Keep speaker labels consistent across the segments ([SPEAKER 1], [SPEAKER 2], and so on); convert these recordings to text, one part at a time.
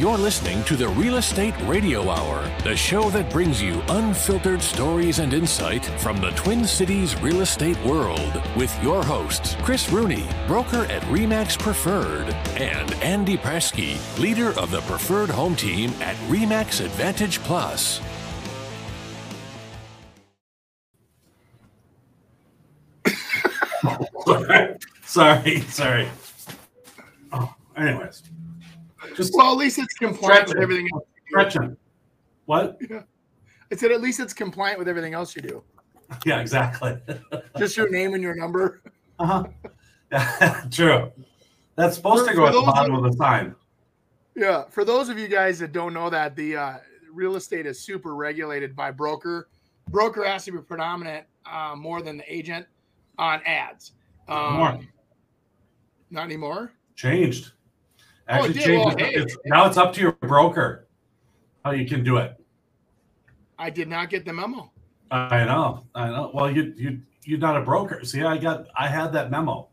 [SPEAKER 1] You're listening to the Real Estate Radio Hour, the show that brings you unfiltered stories and insight from the Twin Cities real estate world with your hosts, Chris Rooney, broker at REMAX Preferred, and Andy Presky, leader of the Preferred Home Team at REMAX Advantage Plus.
[SPEAKER 2] sorry, sorry. Oh, anyways,
[SPEAKER 3] just well, at least it's compliant with everything else.
[SPEAKER 2] Stretching. What?
[SPEAKER 3] Yeah. I said at least it's compliant with everything else you do.
[SPEAKER 2] Yeah, exactly.
[SPEAKER 3] Just your name and your number.
[SPEAKER 2] Uh huh. True. That's supposed for, to go at the bottom of, of the sign.
[SPEAKER 3] Yeah, for those of you guys that don't know that, the uh, real estate is super regulated by broker. Broker has to be predominant uh, more than the agent on ads. Um, more. Not anymore.
[SPEAKER 2] Changed. Oh, Actually, oh. Well, hey, it's, now it's up to your broker how you can do it.
[SPEAKER 3] I did not get the memo.
[SPEAKER 2] I know. I know. Well, you you you're not a broker. See, I got I had that memo,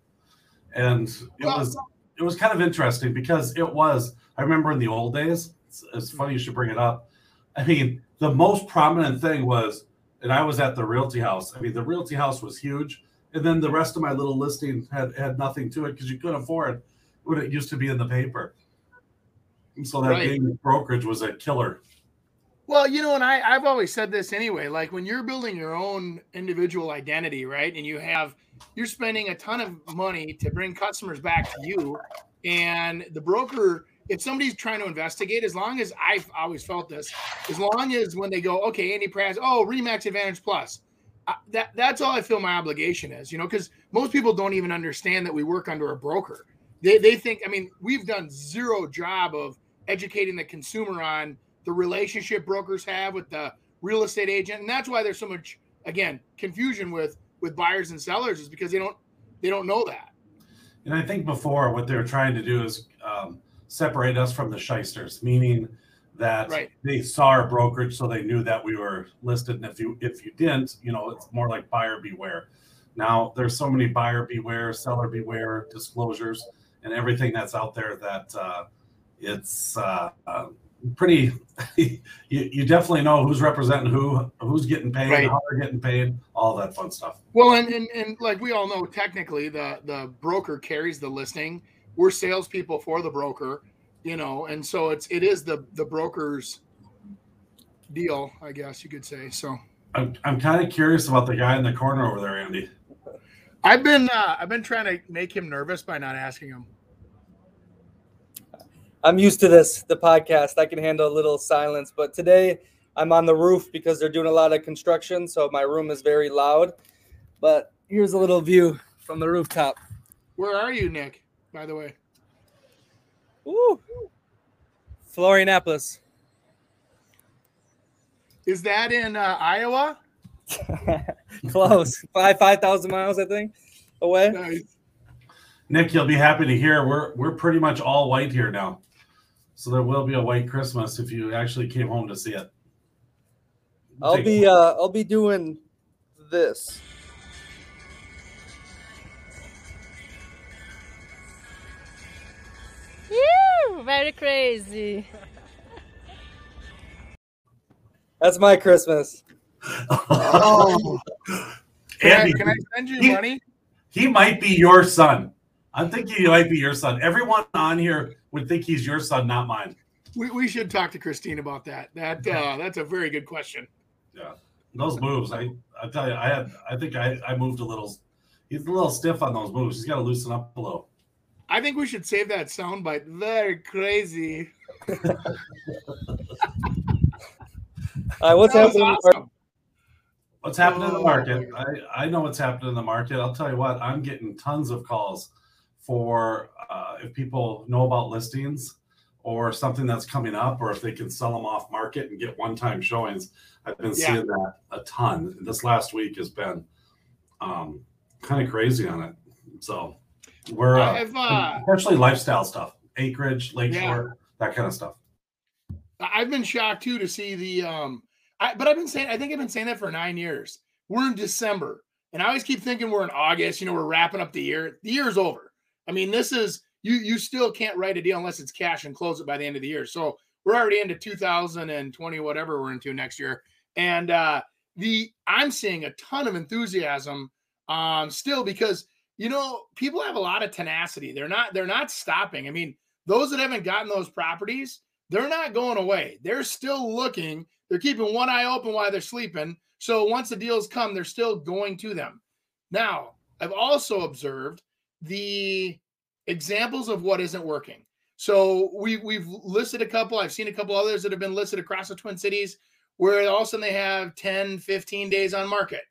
[SPEAKER 2] and it well, was it was kind of interesting because it was. I remember in the old days. It's, it's funny you should bring it up. I mean, the most prominent thing was, and I was at the Realty House. I mean, the Realty House was huge, and then the rest of my little listing had had nothing to it because you couldn't afford what it used to be in the paper. And so that right. brokerage was a killer.
[SPEAKER 3] Well, you know, and I, I've always said this anyway. Like when you're building your own individual identity, right? And you have you're spending a ton of money to bring customers back to you. And the broker, if somebody's trying to investigate, as long as I've always felt this, as long as when they go, okay, Andy Pratt, oh, Remax Advantage Plus, uh, that that's all I feel my obligation is, you know, because most people don't even understand that we work under a broker. They, they think, I mean, we've done zero job of educating the consumer on the relationship brokers have with the real estate agent, and that's why there's so much again confusion with with buyers and sellers is because they don't they don't know that.
[SPEAKER 2] And I think before what they're trying to do is um, separate us from the shysters, meaning that right. they saw our brokerage, so they knew that we were listed. And if you if you didn't, you know, it's more like buyer beware. Now there's so many buyer beware, seller beware disclosures, and everything that's out there that uh, it's uh, uh, pretty. you, you definitely know who's representing who, who's getting paid, right. how they're getting paid, all that fun stuff.
[SPEAKER 3] Well, and, and and like we all know, technically the the broker carries the listing. We're salespeople for the broker you know, and so it's it is the the broker's deal, I guess you could say. So
[SPEAKER 2] I'm I'm kind of curious about the guy in the corner over there, Andy.
[SPEAKER 3] I've been uh, I've been trying to make him nervous by not asking him.
[SPEAKER 4] I'm used to this, the podcast. I can handle a little silence, but today I'm on the roof because they're doing a lot of construction, so my room is very loud. But here's a little view from the rooftop.
[SPEAKER 3] Where are you, Nick? By the way.
[SPEAKER 4] Ooh. Florianopolis.
[SPEAKER 3] Is that in uh, Iowa?
[SPEAKER 4] Close. Five five thousand miles, I think, away.
[SPEAKER 3] Nice.
[SPEAKER 2] Nick, you'll be happy to hear we're we're pretty much all white here now. So there will be a white Christmas if you actually came home to see it.
[SPEAKER 4] I'll be uh I'll be doing this.
[SPEAKER 5] very crazy.
[SPEAKER 4] That's my Christmas.
[SPEAKER 3] Oh. Can, I, can I send you
[SPEAKER 2] he,
[SPEAKER 3] money?
[SPEAKER 2] He might be your son. I'm thinking he might be your son. Everyone on here would think he's your son, not mine.
[SPEAKER 3] We, we should talk to Christine about that. That uh, that's a very good question.
[SPEAKER 2] Yeah, those moves. I I tell you, I had. I think I I moved a little. He's a little stiff on those moves. He's got to loosen up a little.
[SPEAKER 3] I think we should save that soundbite. Very crazy.
[SPEAKER 4] All right, what's happening? Awesome.
[SPEAKER 2] What's happening in the market? I, I know what's happening in the market. I'll tell you what, I'm getting tons of calls for uh, if people know about listings or something that's coming up, or if they can sell them off market and get one time showings. I've been seeing that a ton. This last week has been um, kind of crazy on it. So we're uh, uh, especially lifestyle stuff, acreage, lakeshore, yeah. that kind of stuff.
[SPEAKER 3] I've been shocked too to see the um I, but I've been saying I think I've been saying that for nine years. We're in December, and I always keep thinking we're in August. You know, we're wrapping up the year. The year's over. I mean, this is you you still can't write a deal unless it's cash and close it by the end of the year. So we're already into 2020, whatever we're into next year, and uh, the I'm seeing a ton of enthusiasm um, still because you know people have a lot of tenacity. They're not they're not stopping. I mean, those that haven't gotten those properties, they're not going away. They're still looking. They're keeping one eye open while they're sleeping. So once the deals come, they're still going to them. Now, I've also observed the examples of what isn't working. So we we've listed a couple. I've seen a couple others that have been listed across the Twin Cities where all of a sudden they have 10, 15 days on market.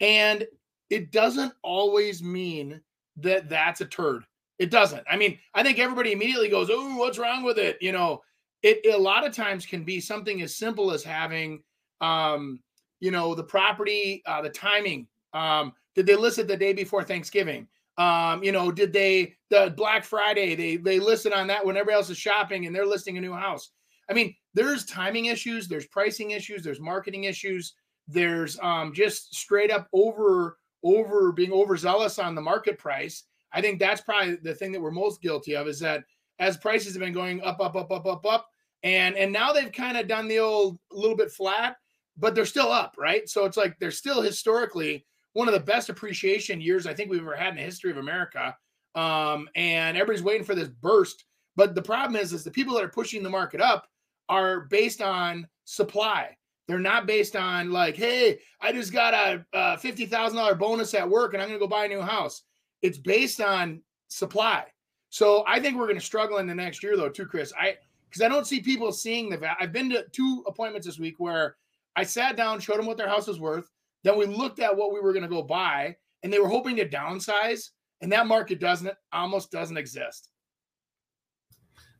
[SPEAKER 3] And it doesn't always mean that that's a turd. It doesn't. I mean, I think everybody immediately goes, "Oh, what's wrong with it?" You know, it, it, a lot of times can be something as simple as having um, you know, the property, uh, the timing. Um, did they list it the day before Thanksgiving? Um, you know, did they the Black Friday? They they listed on that when everybody else is shopping and they're listing a new house. I mean, there's timing issues, there's pricing issues, there's marketing issues, there's um, just straight up over over being overzealous on the market price. I think that's probably the thing that we're most guilty of is that as prices have been going up, up, up, up, up, up, and and now they've kind of done the old little bit flat, but they're still up, right? So it's like they're still historically one of the best appreciation years I think we've ever had in the history of America. Um, and everybody's waiting for this burst. But the problem is, is the people that are pushing the market up are based on supply. They're not based on like, hey, I just got a, a fifty thousand dollar bonus at work and I'm to go buy a new house. It's based on supply. So I think we're going to struggle in the next year though too, Chris. I because I don't see people seeing the. I've been to two appointments this week where I sat down, showed them what their house was worth. Then we looked at what we were going to go buy, and they were hoping to downsize, and that market doesn't almost doesn't exist.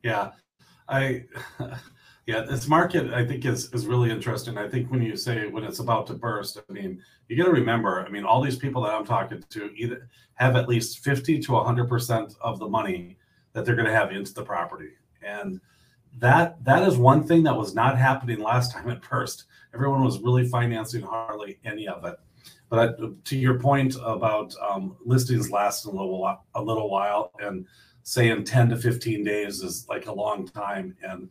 [SPEAKER 2] Yeah, I. Yeah, this market I think is is really interesting. I think when you say when it's about to burst, I mean, you got to remember, I mean, all these people that I'm talking to either have at least 50 to 100% of the money that they're going to have into the property. And that that is one thing that was not happening last time it burst. Everyone was really financing hardly any of it. But to your point about um, listings lasting a little a little while and saying 10 to 15 days is like a long time and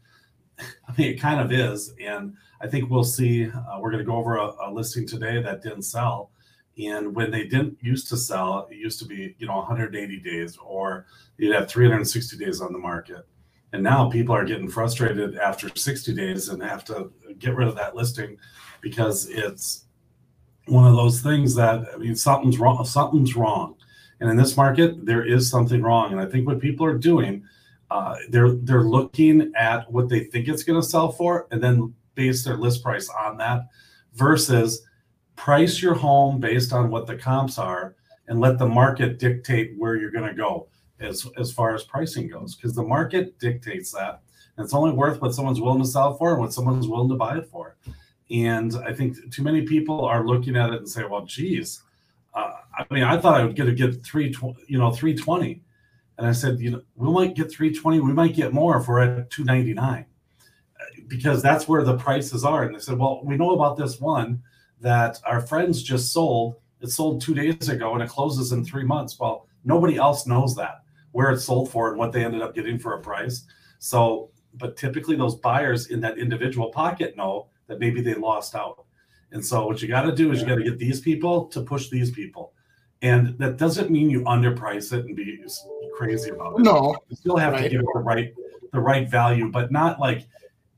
[SPEAKER 2] I mean, it kind of is. And I think we'll see. Uh, we're going to go over a, a, listing today that didn't sell. And when they didn't used to sell, it used to be, you know, 180 days or you'd have 360 days on the market. And now people are getting frustrated after 60 days and have to get rid of that listing because it's one of those things that, I mean, something's wrong. Something's wrong. And in this market, there is something wrong. And I think what people are doing uh, they're they're looking at what they think it's going to sell for and then base their list price on that versus price your home based on what the comps are and let the market dictate where you're going to go as as far as pricing goes. Because the market dictates that. And it's only worth what someone's willing to sell for and what someone's willing to buy it for. And i think too many people are looking at it and say well geez uh, i mean i thought i would get a get three you know 320 and I said, you know, we might get 320, we might get more if we're at 299 uh, because that's where the prices are. And they said, well, we know about this one that our friends just sold. It sold two days ago and it closes in three months. Well, nobody else knows that where it's sold for and what they ended up getting for a price. So, but typically those buyers in that individual pocket know that maybe they lost out. And so what you got to do is you got to get these people to push these people. And that doesn't mean you underprice it and be crazy about it.
[SPEAKER 3] No,
[SPEAKER 2] you still have right. to give it the right the right value, but not like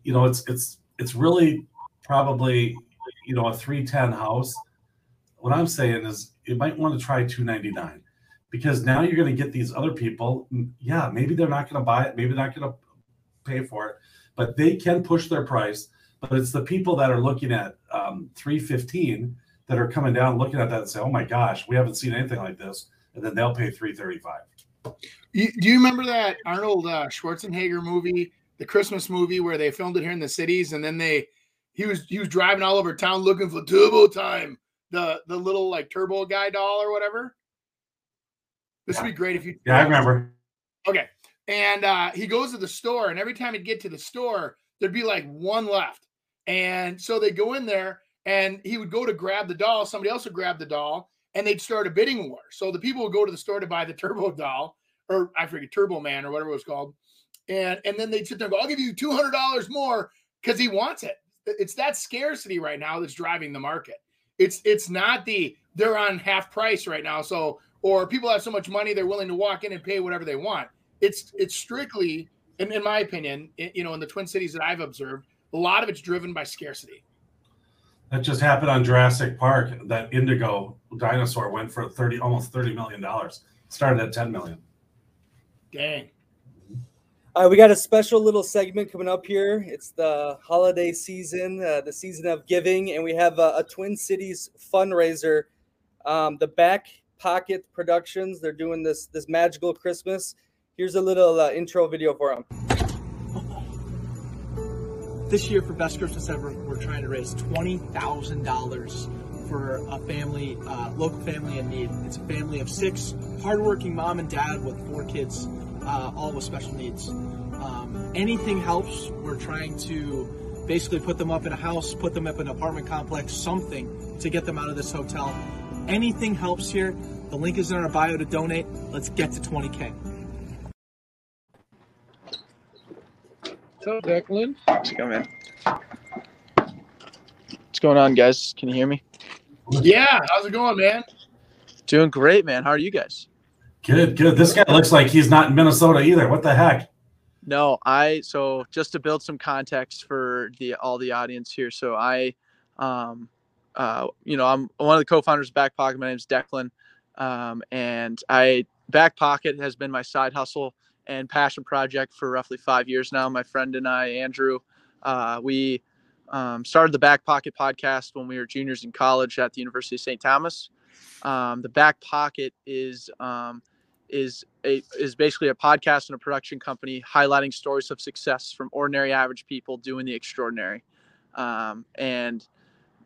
[SPEAKER 2] you know it's it's it's really probably you know a 310 house. What I'm saying is you might want to try 299 because now you're going to get these other people. Yeah, maybe they're not going to buy it, maybe they're not going to pay for it, but they can push their price. But it's the people that are looking at um, 315 that are coming down, looking at that and say, "Oh my gosh, we haven't seen anything like this," and then they'll pay 335.
[SPEAKER 3] You, do you remember that Arnold uh, Schwarzenegger movie, the Christmas movie, where they filmed it here in the cities, and then they he was he was driving all over town looking for Turbo Time, the the little like Turbo Guy doll or whatever. This yeah. would be great if you.
[SPEAKER 2] Yeah, I remember.
[SPEAKER 3] Okay, and uh, he goes to the store, and every time he'd get to the store, there'd be like one left, and so they go in there, and he would go to grab the doll. Somebody else would grab the doll, and they'd start a bidding war. So the people would go to the store to buy the turbo doll, or I forget Turbo Man or whatever it was called, and and then they'd sit there and go, "I'll give you two hundred dollars more" because he wants it. It's that scarcity right now that's driving the market. It's it's not the they're on half price right now, so or people have so much money they're willing to walk in and pay whatever they want. It's it's strictly, in, in my opinion, you know, in the Twin Cities that I've observed, a lot of it's driven by scarcity.
[SPEAKER 2] That just happened on Jurassic Park. That Indigo dinosaur went for thirty, almost thirty million dollars. Started at ten million.
[SPEAKER 3] Dang.
[SPEAKER 4] All right, we got a special little segment coming up here. It's the holiday season, uh, the season of giving, and we have a, a Twin Cities fundraiser. Um, the Back Pocket Productions. They're doing this this magical Christmas. Here's a little uh, intro video for them.
[SPEAKER 6] This year for Best Christmas Ever, we're trying to raise twenty thousand dollars for a family, uh, local family in need. It's a family of six, hardworking mom and dad with four kids, uh, all with special needs. Um, anything helps. We're trying to basically put them up in a house, put them up in an apartment complex, something to get them out of this hotel. Anything helps here. The link is in our bio to donate. Let's get to 20K.
[SPEAKER 7] What's up, Declan?
[SPEAKER 8] How's it going, man? What's going on, guys? Can you hear me?
[SPEAKER 3] Yeah, how's it going, man?
[SPEAKER 8] Doing great, man. How are you guys?
[SPEAKER 2] Good, good. This guy looks like he's not in Minnesota either. What the heck?
[SPEAKER 8] No, I so just to build some context for the all the audience here. So I um uh you know, I'm one of the co-founders of Back Pocket. My name is Declan. Um and I Back Pocket has been my side hustle and passion project for roughly 5 years now. My friend and I, Andrew, uh we um, started the Back Pocket podcast when we were juniors in college at the University of St. Thomas. Um, the Back Pocket is um, is a is basically a podcast and a production company highlighting stories of success from ordinary average people doing the extraordinary. Um, and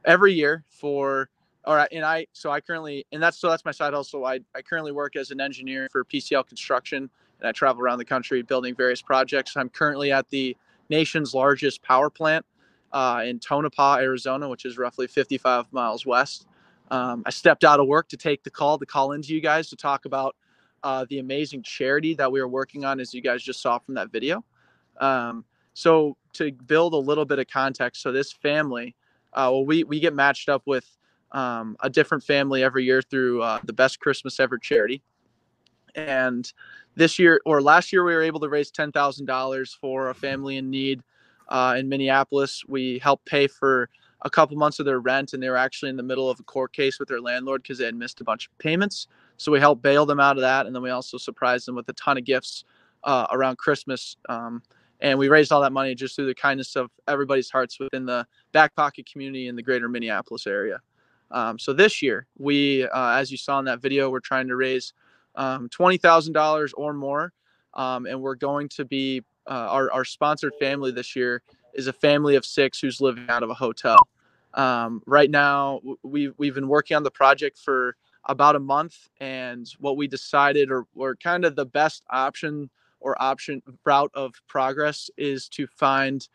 [SPEAKER 8] every year for all right, and I so I currently and that's so that's my side also. I I currently work as an engineer for PCL Construction and I travel around the country building various projects. I'm currently at the nation's largest power plant uh, in Tonopah, Arizona, which is roughly 55 miles west. Um, I stepped out of work to take the call to call into you guys to talk about uh, the amazing charity that we are working on, as you guys just saw from that video. Um, so to build a little bit of context, so this family, uh, well, we we get matched up with um, a different family every year through uh, the Best Christmas Ever charity, and this year or last year we were able to raise ten thousand dollars for a family in need uh, in Minneapolis. We helped pay for a couple months of their rent, and they were actually in the middle of a court case with their landlord because they had missed a bunch of payments. So we helped bail them out of that, and then we also surprised them with a ton of gifts uh, around Christmas. Um, and we raised all that money just through the kindness of everybody's hearts within the back pocket community in the greater Minneapolis area. Um, so this year, we, uh, as you saw in that video, we're trying to raise um, $20,000 or more. Um, and we're going to be, uh, our, our sponsored family this year is a family of six who's living out of a hotel. Um, right now, we, we've been working on the project for about a month. And what we decided, or, or kind of the best option or option route of progress, is to find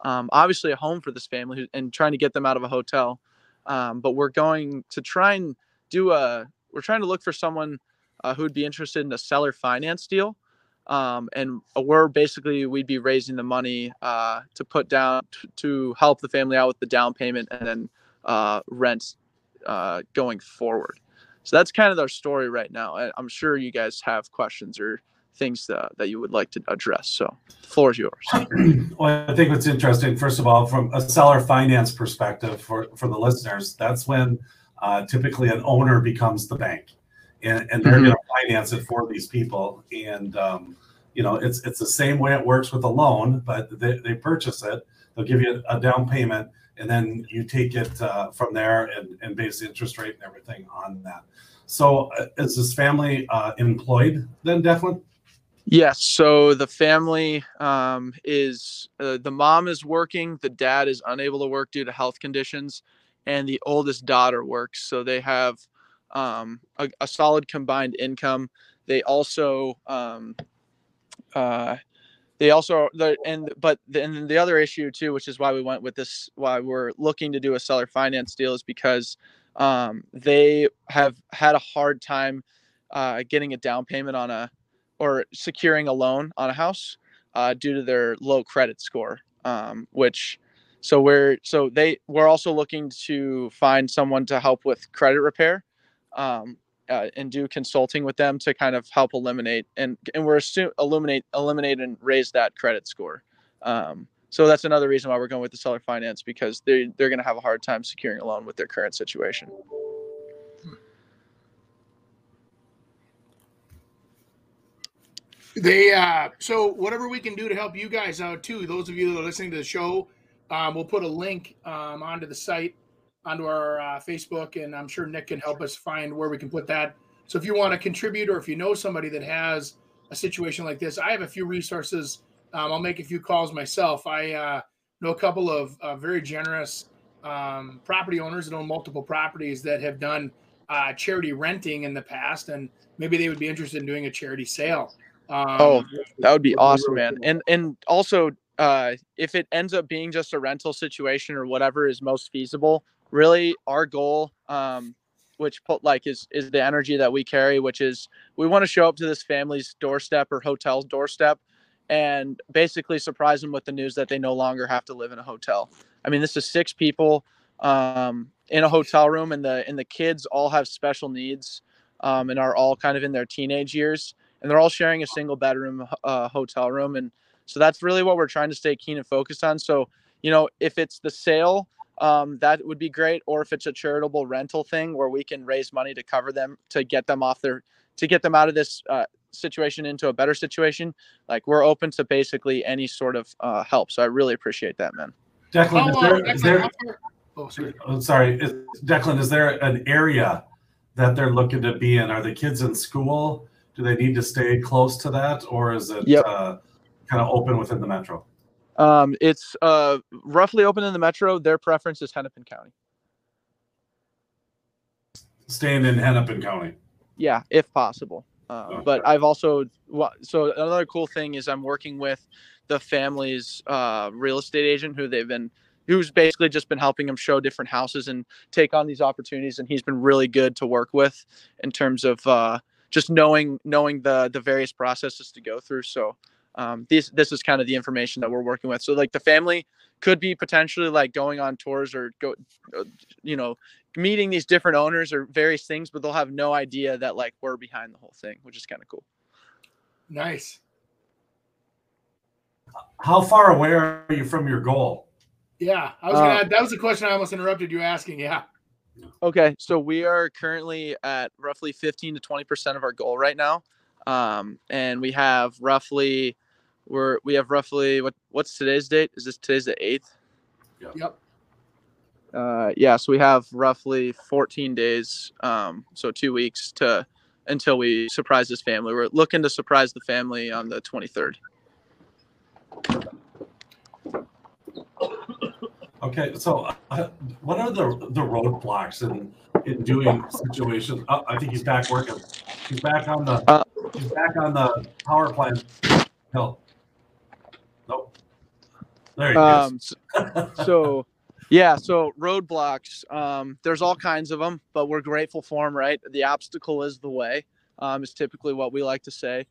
[SPEAKER 8] um, obviously a home for this family and trying to get them out of a hotel. Um, but we're going to try and do a, we're trying to look for someone uh, who would be interested in a seller finance deal. Um, and we're basically we'd be raising the money uh, to put down t- to help the family out with the down payment and then uh, rent uh, going forward. So that's kind of our story right now. I'm sure you guys have questions or things that, that you would like to address. So the floor is yours.
[SPEAKER 2] well, I think what's interesting, first of all, from a seller finance perspective for, for the listeners, that's when uh, typically an owner becomes the bank and, and they're mm-hmm. going to finance it for these people. And, um, you know, it's, it's the same way it works with a loan, but they, they purchase it, they'll give you a, down payment, and then you take it uh, from there and, and base the interest rate and everything on that. So uh, is this family uh, employed then, Declan?
[SPEAKER 8] Yes. So the family um, is uh, the mom is working, the dad is unable to work due to health conditions, and the oldest daughter works. So they have um, a, a, solid combined income. They also um, uh, they also the and but then the other issue too, which is why we went with this, why we're looking to do a seller finance deal, is because um, they have had a hard time uh, getting a down payment on a or securing a loan on a house uh, due to their low credit score, um, which so we're so they we're also looking to find someone to help with credit repair um, uh, and do consulting with them to kind of help eliminate and and we're assume eliminate eliminate and raise that credit score. Um, so that's another reason why we're going with the seller finance because they they're going to have a hard time securing a loan with their current situation.
[SPEAKER 3] They uh so whatever we can do to help you guys out too. Those of you that are listening to the show, um, we'll put a link um, onto the site, onto our uh, Facebook, and I'm sure Nick can help us find where we can put that. So if you want to contribute, or if you know somebody that has a situation like this, I have a few resources. Um, I'll make a few calls myself. I uh, know a couple of uh, very generous um, property owners that own multiple properties that have done uh, charity renting in the past, and maybe they would be interested in doing a charity sale.
[SPEAKER 8] Um, oh, that would be awesome, man. And and also, uh, if it ends up being just a rental situation or whatever is most feasible, really our goal, um, which like is is the energy that we carry, which is we want to show up to this family's doorstep or hotel's doorstep and basically surprise them with the news that they no longer have to live in a hotel. I mean, this is six people um, in a hotel room, and the and the kids all have special needs um, and are all kind of in their teenage years and they're all sharing a single bedroom uh, hotel room. And so that's really what we're trying to stay keen and focused on. So, you know, if it's the sale, um, that would be great. Or if it's a charitable rental thing where we can raise money to cover them, to get them off their, to get them out of this uh, situation into a better situation, like we're open to basically any sort of uh, help. So I really appreciate that, man.
[SPEAKER 2] Declan, is there, is there, oh, sorry. Oh, sorry. Is, Declan, is there an area that they're looking to be in? Are the kids in school? do they need to stay close to that, or is it yep. uh, kind of open within the metro?
[SPEAKER 8] Um, it's uh, roughly open in the metro. Their preference is Hennepin County.
[SPEAKER 2] Staying in Hennepin County.
[SPEAKER 8] Yeah, if possible. Uh, okay. But I've also so another cool thing is I'm working with the family's uh, real estate agent who they've been who's basically just been helping him show different houses and take on these opportunities and he's been really good to work with in terms of uh, just knowing knowing the the various processes to go through. So um, this this is kind of the information that we're working with. So like the family could be potentially like going on tours or go, uh, you know, meeting these different owners or various things, but they'll have no idea that like we're behind the whole thing, which is kind of cool.
[SPEAKER 3] Nice.
[SPEAKER 2] How far away are you from your goal?
[SPEAKER 3] Yeah, I was gonna. Uh, that was the question I almost interrupted you asking. Yeah.
[SPEAKER 8] Okay, so we are currently at roughly 15 to 20 percent of our goal right now, um, and we have roughly we're we have roughly what what's today's date? Is this today's the eighth?
[SPEAKER 3] Yep.
[SPEAKER 8] Uh, yeah, so we have roughly 14 days, um, so two weeks to until we surprise this family. We're looking to surprise the family on the 23rd.
[SPEAKER 2] Okay, so uh, what are the the roadblocks in in doing situations? Oh, I think he's back working. He's back on the uh, he's back on the power plant. No, nope. There um,
[SPEAKER 8] so, so, yeah, so roadblocks. Um, there's all kinds of them, but we're grateful for them. Right, the obstacle is the way. Um, is typically what we like to say.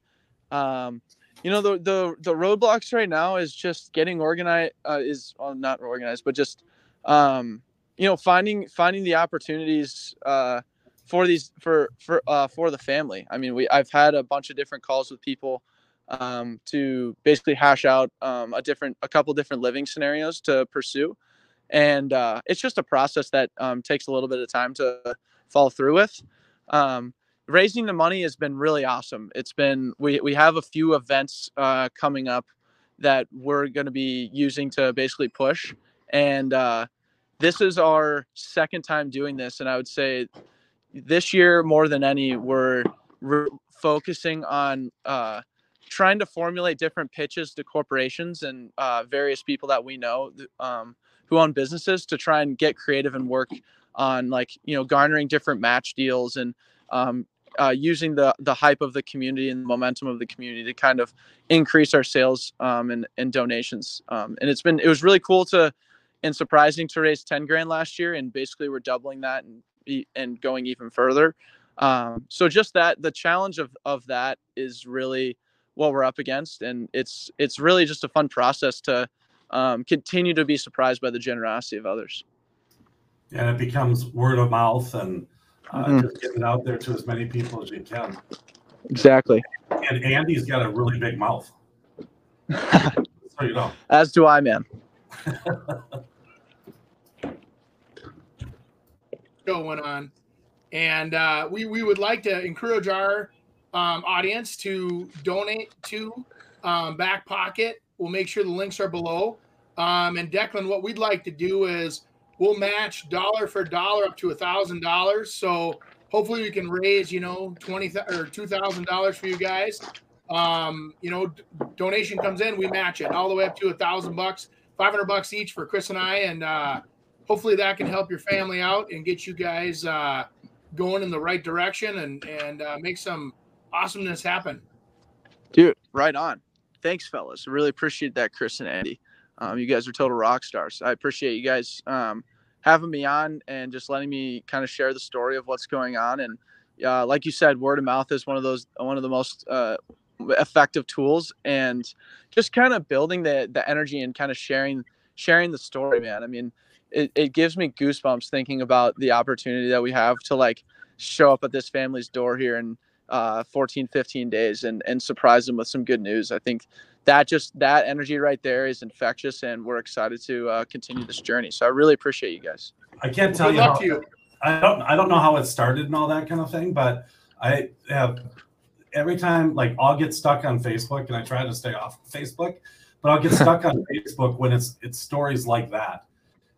[SPEAKER 8] Um, you know the the the roadblocks right now is just getting organized uh, is well, not organized but just um you know finding finding the opportunities uh for these for for uh for the family i mean we i've had a bunch of different calls with people um to basically hash out um a different a couple different living scenarios to pursue. And uh it's just a process that um takes a little bit of time to follow through with. Um raising the money has been really awesome. It's been we we have a few events uh, coming up that we're going to be using to basically push, and uh, this is our second time doing this, and I would say this year more than any we're, we're focusing on uh, trying to formulate different pitches to corporations and uh, various people that we know um, who own businesses to try and get creative and work on like you know garnering different match deals and um, uh, using the the hype of the community and the momentum of the community to kind of increase our sales um, and, and donations. Um, and it's been it was really cool to and surprising to raise 10 grand last year and basically we're doubling that and and going even further. Um, so just that the challenge of of that is really what we're up against, and it's it's really just a fun process to um, continue to be surprised by the generosity of others.
[SPEAKER 2] And it becomes word of mouth and uh, mm-hmm. just getting it out there to as many people as you can.
[SPEAKER 8] Exactly.
[SPEAKER 2] And Andy's got a really big mouth.
[SPEAKER 8] so you know. As do I, man.
[SPEAKER 3] Going on, and uh, we we would like to encourage our um, audience to donate to um, Back Pocket. We'll make sure the links are below. Um, and Declan, what we'd like to do is we'll match dollar for dollar up to a thousand dollars. So hopefully we can raise, you know, twenty or two thousand dollars for you guys. Um, you know, donation comes in, we match it all the way up to a thousand bucks, five hundred bucks each for Chris and I, and uh, hopefully that can help your family out and get you guys uh, going in the right direction and and uh, make some awesomeness happen.
[SPEAKER 8] Dude, right on. Thanks, fellas. Really appreciate that, Chris and Andy. Um, you guys are total rock stars. I appreciate you guys um, having me on and just letting me kind of share the story of what's going on. And uh, like you said, word of mouth is one of those one of the most uh, effective tools, and just kind of building the the energy and kind of sharing sharing the story, man. I mean, it, it gives me goosebumps thinking about the opportunity that we have to like show up at this family's door here in uh, 14, 15 days and and surprise them with some good news. I think that just that energy right there is infectious, and we're excited to uh, continue this journey. So I really appreciate you guys.
[SPEAKER 2] I can't tell you, how, you. I don't I don't know how it started and all that kind of thing, but I have every time like I'll get stuck on Facebook, and I try to stay off Facebook, but I'll get stuck on Facebook when it's it's stories like that,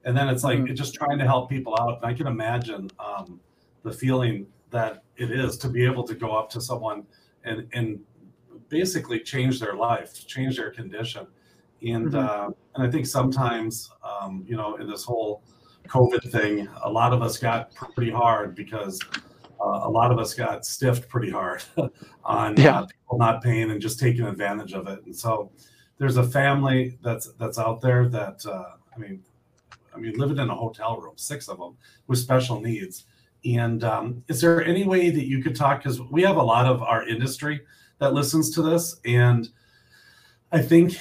[SPEAKER 2] and then it's like mm-hmm. just trying to help people out. And I can imagine um, the feeling that it is to be able to go up to someone and and basically change their life, change their condition. And mm-hmm. uh, and I think sometimes, um, you know, in this whole COVID thing, a lot of us got pretty hard because uh, a lot of us got stiffed pretty hard on yeah. uh, people not paying and just taking advantage of it. And so there's a family that's that's out there that uh, I mean, I mean, living in a hotel room, six of them with special needs. And um, is there any way that you could talk? Because we have a lot of our industry that listens to this, and I think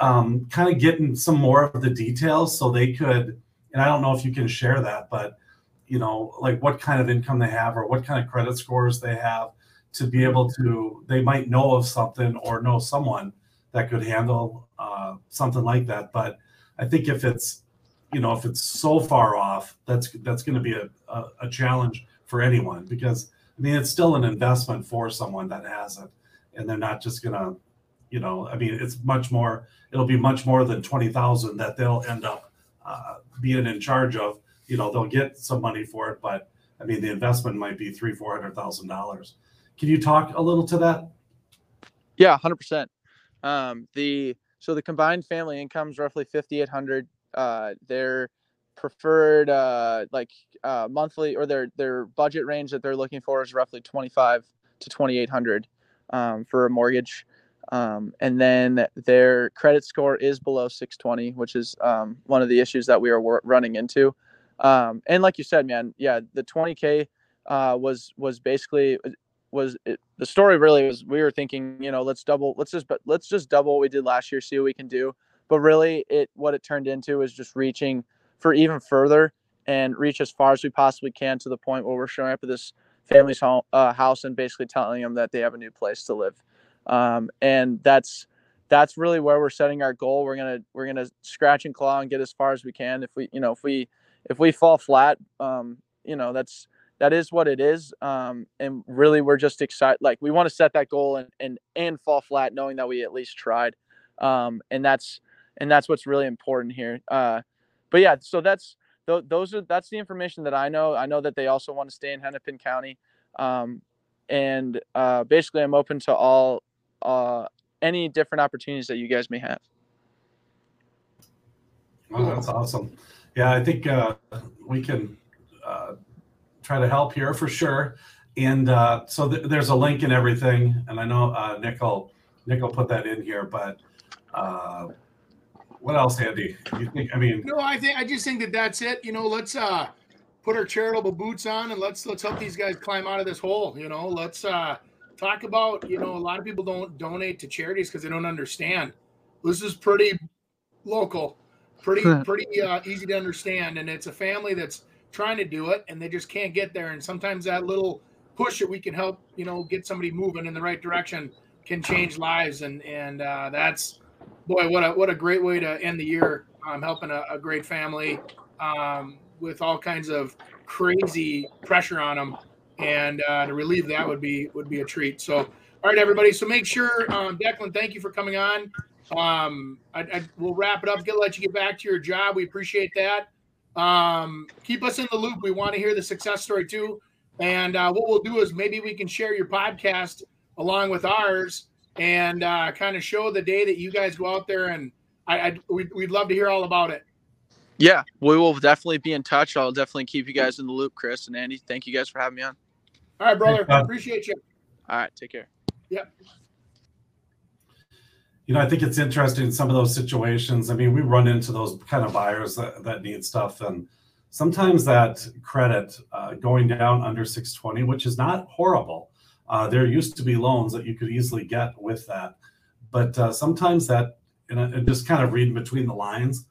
[SPEAKER 2] um, kind of getting some more of the details so they could. And I don't know if you can share that, but you know, like what kind of income they have or what kind of credit scores they have to be able to. They might know of something or know someone that could handle uh, something like that. But I think if it's you know if it's so far off, that's that's going to be a, a, a challenge for anyone because I mean it's still an investment for someone that has it and they're not just gonna, you know, I mean, it's much more. It'll be much more than twenty thousand that they'll end up uh, being in charge of. You know, they'll get some money for it, but I mean, the investment might be three, four hundred thousand dollars. Can you talk a little to that?
[SPEAKER 8] Yeah, hundred um, percent. The so the combined family income is roughly fifty eight hundred. Uh, their preferred uh, like uh, monthly or their their budget range that they're looking for is roughly twenty five to twenty eight hundred um, for a mortgage. Um, and then their credit score is below 620, which is um, one of the issues that we are running into. Um, and like you said, man, yeah, the 20k uh, was was basically uh, was it, the story really was we were thinking, you know, let's double, let's just but let's just double what we did last year, see what we can do. But really, it what it turned into is just reaching for even further and reach as far as we possibly can to the point where we're showing up at this family's home, uh, house and basically telling them that they have a new place to live. Um, and that's that's really where we're setting our goal. We're gonna we're gonna scratch and claw and get as far as we can. If we you know if we if we fall flat, um, you know that's that is what it is. Um, and really, we're just excited. Like we want to set that goal and and and fall flat, knowing that we at least tried. Um, and that's and that's what's really important here. Uh, but yeah, so that's th- those are that's the information that I know. I know that they also want to stay in Hennepin County, um, and uh, basically, I'm open to all uh, any different opportunities that you guys may have.
[SPEAKER 2] That's awesome. Yeah, I think uh, we can uh, try to help here for sure. And uh, so th- there's a link in everything. And I know uh, Nick will Nick will put that in here, but uh, what else, Andy? You think? I mean,
[SPEAKER 3] no, I think I just think that that's it. You know, let's uh, put our charitable boots on and let's let's help these guys climb out of this hole. You know, let's uh, talk about. You know, a lot of people don't donate to charities because they don't understand. This is pretty local, pretty pretty uh, easy to understand, and it's a family that's trying to do it and they just can't get there. And sometimes that little push that we can help, you know, get somebody moving in the right direction can change lives. And and uh, that's boy, what a what a great way to end the year. Um, helping a, a great family um, with all kinds of crazy pressure on them, and uh, to relieve that would be would be a treat. So, all right, everybody. So make sure, um, Declan, thank you for coming on. Um, I, I, we'll wrap it up. Get let you get back to your job. We appreciate that. Um, keep us in the loop. We want to hear the success story too. And uh, what we'll do is maybe we can share your podcast along with ours and uh, kind of show the day that you guys go out there. And I, I we'd, we'd love to hear all about it.
[SPEAKER 8] Yeah, we will definitely be in touch. I'll definitely keep you guys in the loop, Chris and Andy. Thank you guys for having me on.
[SPEAKER 3] All right, brother. Appreciate you.
[SPEAKER 8] All right, take care.
[SPEAKER 3] Yep
[SPEAKER 2] you know, I think it's interesting in some of those situations. I mean, we run into those kind of buyers that, that need stuff, and sometimes that credit uh, going down under 620, which is not horrible. Uh, there used to be loans that you could easily get with that, but uh, sometimes that, and, and just kind of reading between the lines,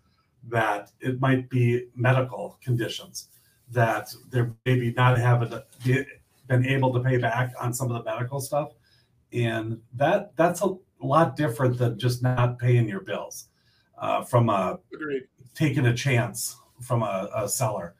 [SPEAKER 2] that it might be medical conditions that they're maybe not having been able to pay back on some of the medical stuff, and that that's a lot different than just not paying your bills uh, from a Agreed. taking a chance from a, a seller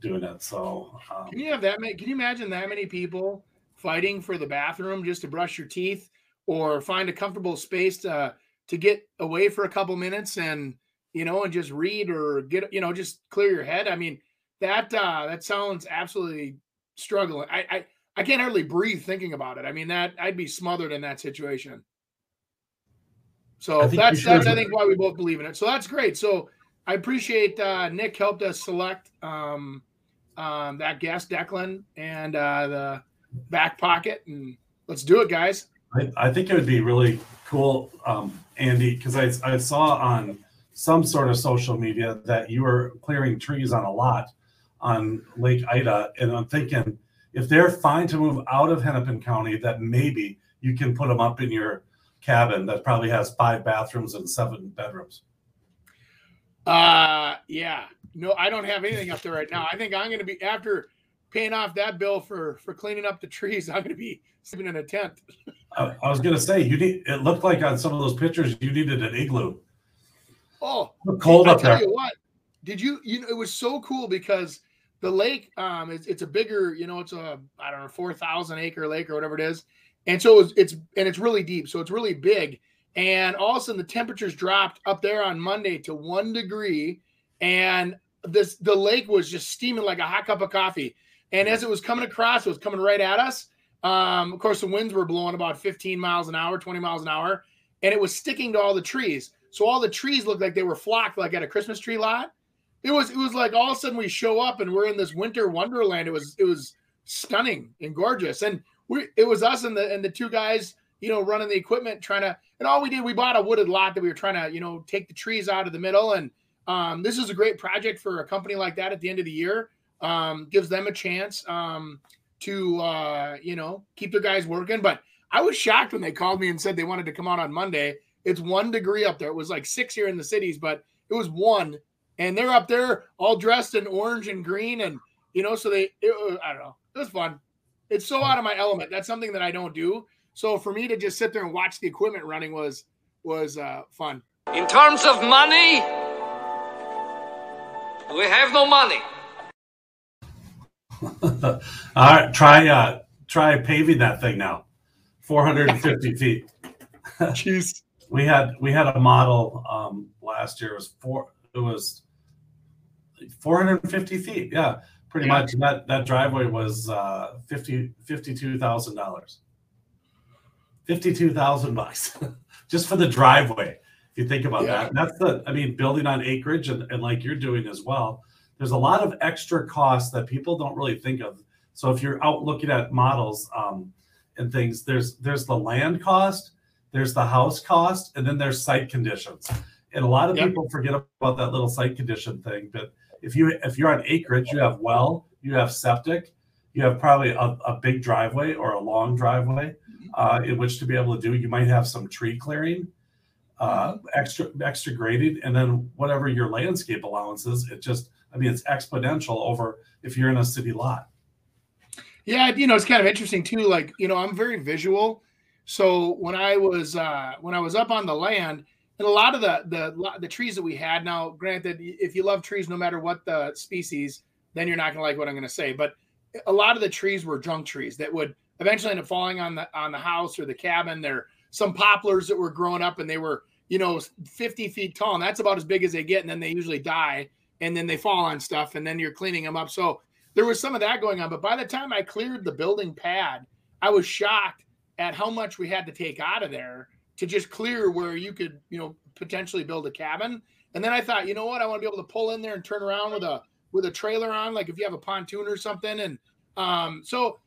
[SPEAKER 2] doing it. So
[SPEAKER 3] um, can you have that many? Can you imagine that many people fighting for the bathroom just to brush your teeth or find a comfortable space to to get away for a couple minutes and you know and just read or get you know just clear your head? I mean that uh, that sounds absolutely struggling. I, I I can't hardly breathe thinking about it. I mean that I'd be smothered in that situation. So that's that's I think why we both believe in it. So that's great. So I appreciate uh, Nick helped us select um, um, that guest, Declan, and uh, the back pocket, and let's do it, guys.
[SPEAKER 2] I, I think it would be really cool, um, Andy, because I, I saw on some sort of social media that you were clearing trees on a lot on Lake Ida, and I'm thinking if they're fine to move out of Hennepin County, that maybe you can put them up in your cabin that probably has five bathrooms and seven bedrooms.
[SPEAKER 3] Uh, yeah. No, I don't have anything up there right now. I think I'm going to be after paying off that bill for for cleaning up the trees. I'm going to be sleeping in a tent.
[SPEAKER 2] I, I was going to say you need. It looked like on some of those pictures you needed an igloo.
[SPEAKER 3] Oh,
[SPEAKER 2] cold up there.
[SPEAKER 3] You what? Did you? You know, it was so cool because the lake. Um, it's, it's a bigger. You know, it's a I don't know four thousand acre lake or whatever it is, and so it's, it's and it's really deep, so it's really big. And all of a sudden, the temperatures dropped up there on Monday to one degree, and this the lake was just steaming like a hot cup of coffee. And as it was coming across, it was coming right at us. Um, of course, the winds were blowing about 15 miles an hour, 20 miles an hour, and it was sticking to all the trees. So all the trees looked like they were flocked, like at a Christmas tree lot. It was it was like all of a sudden we show up and we're in this winter wonderland. It was it was stunning and gorgeous. And we it was us and the and the two guys, you know, running the equipment, trying to. And all we did, we bought a wooded lot that we were trying to, you know, take the trees out of the middle. And um, this is a great project for a company like that at the end of the year. Um, gives them a chance um, to, uh, you know, keep the guys working. But I was shocked when they called me and said they wanted to come out on Monday. It's one degree up there. It was like six here in the cities, but it was one. And they're up there all dressed in orange and green. And, you know, so they, it, I don't know, it was fun it's so out of my element. That's something that I don't do. So for me to just sit there and watch the equipment running was was uh, fun.
[SPEAKER 9] In terms of money, we have no money.
[SPEAKER 2] All right, try uh try paving that thing now. 450 feet.
[SPEAKER 3] Jeez.
[SPEAKER 2] we had we had a model um last year it was four it was 450 feet. Yeah pretty yeah. much that that driveway was uh 50 52000 dollars 52000 bucks just for the driveway if you think about yeah. that and that's the i mean building on acreage and, and like you're doing as well there's a lot of extra costs that people don't really think of so if you're out looking at models um, and things there's there's the land cost there's the house cost and then there's site conditions and a lot of yep. people forget about that little site condition thing but if you if you're on acreage, you have well, you have septic, you have probably a, a big driveway or a long driveway uh, in which to be able to do. You might have some tree clearing, uh, extra extra grading, and then whatever your landscape allowance is. It just, I mean, it's exponential over if you're in a city lot.
[SPEAKER 3] Yeah, you know, it's kind of interesting too. Like, you know, I'm very visual. So when I was uh when I was up on the land, and a lot of the the the trees that we had. Now, granted, if you love trees, no matter what the species, then you're not gonna like what I'm gonna say. But a lot of the trees were junk trees that would eventually end up falling on the on the house or the cabin. There some poplars that were growing up and they were you know 50 feet tall, and that's about as big as they get. And then they usually die, and then they fall on stuff, and then you're cleaning them up. So there was some of that going on. But by the time I cleared the building pad, I was shocked at how much we had to take out of there to just clear where you could, you know, potentially build a cabin. And then I thought, you know what, I want to be able to pull in there and turn around with a with a trailer on, like if you have a pontoon or something. And um, so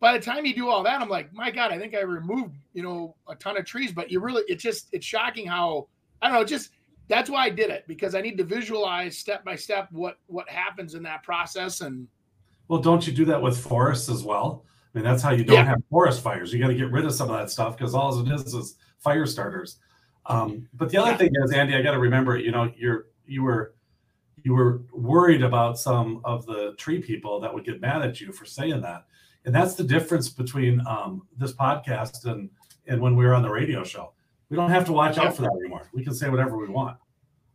[SPEAKER 3] by the time you do all that, I'm like, my God, I think I removed, you know, a ton of trees. But you really, it's just, it's shocking how I don't know, just that's why I did it because I need to visualize step by step what what happens in that process. And
[SPEAKER 2] well, don't you do that with forests as well? I mean, that's how you don't yeah. have forest fires. You got to get rid of some of that stuff because all it is is fire starters. Um, but the other yeah. thing is, Andy, I got to remember, you know, you're you were you were worried about some of the tree people that would get mad at you for saying that, and that's the difference between um, this podcast and and when we were on the radio show. We don't have to watch out for that anymore. We can say whatever we want.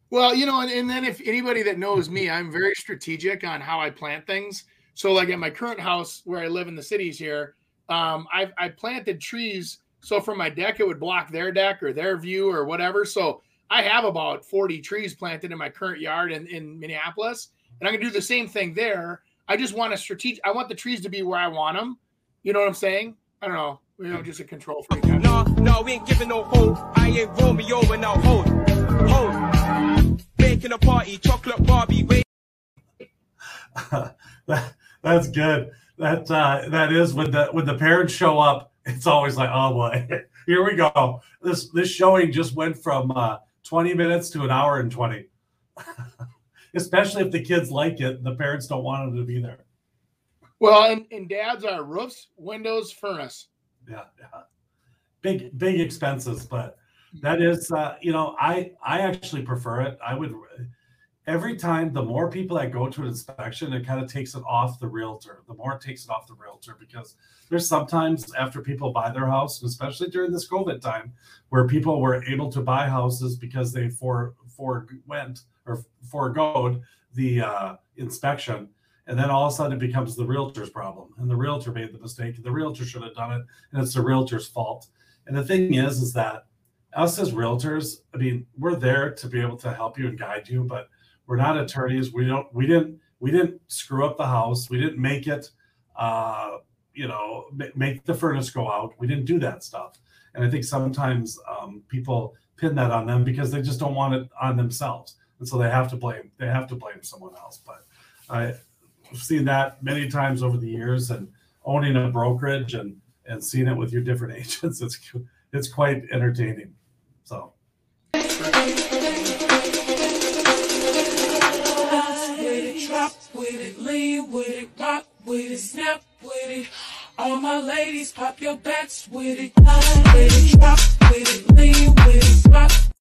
[SPEAKER 3] Well, you know, and, and then if anybody that knows me, I'm very strategic on how I plant things. So, like at my current house where I live in the cities here, um, I've I planted trees so from my deck, it would block their deck or their view or whatever. So I have about 40 trees planted in my current yard in, in Minneapolis. And I'm gonna do the same thing there. I just want to strategic I want the trees to be where I want them. You know what I'm saying? I don't know. You know, just a control freak.
[SPEAKER 10] No, no, we ain't giving no hold. I ain't Romeo and now hold. Hold. Making a party, chocolate Barbie. Wait.
[SPEAKER 2] that, that's good. That uh, that is when the when the parents show up it's always like, oh boy, here we go. This this showing just went from uh, 20 minutes to an hour and 20. Especially if the kids like it, the parents don't want them to be there.
[SPEAKER 3] Well, and, and dads are roofs, windows, furnace.
[SPEAKER 2] Yeah, yeah. Big big expenses, but that is uh, you know, I I actually prefer it. I would every time the more people that go to an inspection, it kind of takes it off the realtor. The more it takes it off the realtor because there's sometimes after people buy their house, especially during this COVID time, where people were able to buy houses because they for forewent or foregoed the uh, inspection. And then all of a sudden it becomes the realtor's problem. And the realtor made the mistake. The realtor should have done it. And it's the realtor's fault. And the thing is, is that us as realtors, I mean, we're there to be able to help you and guide you, but we're not attorneys. We don't. We didn't. We didn't screw up the house. We didn't make it. Uh, you know, make the furnace go out. We didn't do that stuff. And I think sometimes um, people pin that on them because they just don't want it on themselves, and so they have to blame. They have to blame someone else. But I've seen that many times over the years, and owning a brokerage and and seeing it with your different agents, it's it's quite entertaining. So. All my ladies, pop your with it, with it, drop with it, lean with it, rock.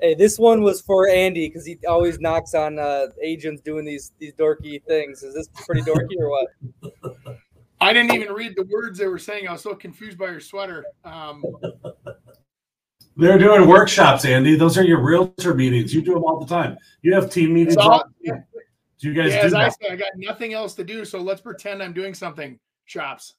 [SPEAKER 4] Hey, this one was for Andy because he always knocks on uh, agents doing these these dorky things. Is this pretty dorky or what?
[SPEAKER 3] I didn't even read the words they were saying. I was so confused by your sweater. Um,
[SPEAKER 2] they're doing workshops, Andy. Those are your realtor meetings. You do them all the time. You have team meetings. All, yeah. Do you guys yeah, do as that? I
[SPEAKER 3] said, I got nothing else to do, so let's pretend I'm doing something. Shops.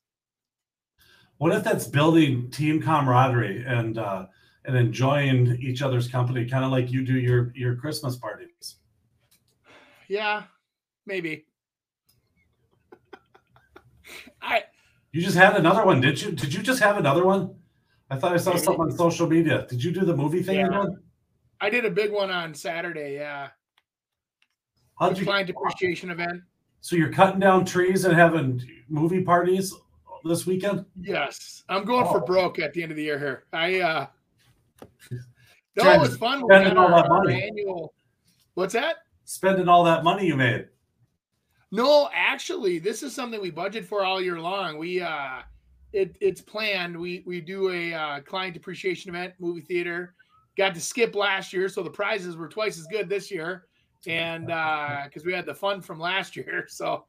[SPEAKER 2] What if that's building team camaraderie and uh, and enjoying each other's company, kind of like you do your your Christmas parties?
[SPEAKER 3] Yeah, maybe. I.
[SPEAKER 2] You just had another one, did you? Did you just have another one? I thought I saw something on social media. Did you do the movie thing yeah. again?
[SPEAKER 3] I did a big one on Saturday. Yeah. How'd you find appreciation event?
[SPEAKER 2] So you're cutting down trees and having movie parties this weekend?
[SPEAKER 3] Yes, I'm going oh. for broke at the end of the year here. I uh no, it was fun. We had our, our annual. What's that?
[SPEAKER 2] spending all that money you made.
[SPEAKER 3] No, actually, this is something we budget for all year long. We uh it it's planned. We we do a uh, client appreciation event, movie theater. Got to skip last year, so the prizes were twice as good this year, and uh because we had the fun from last year. So,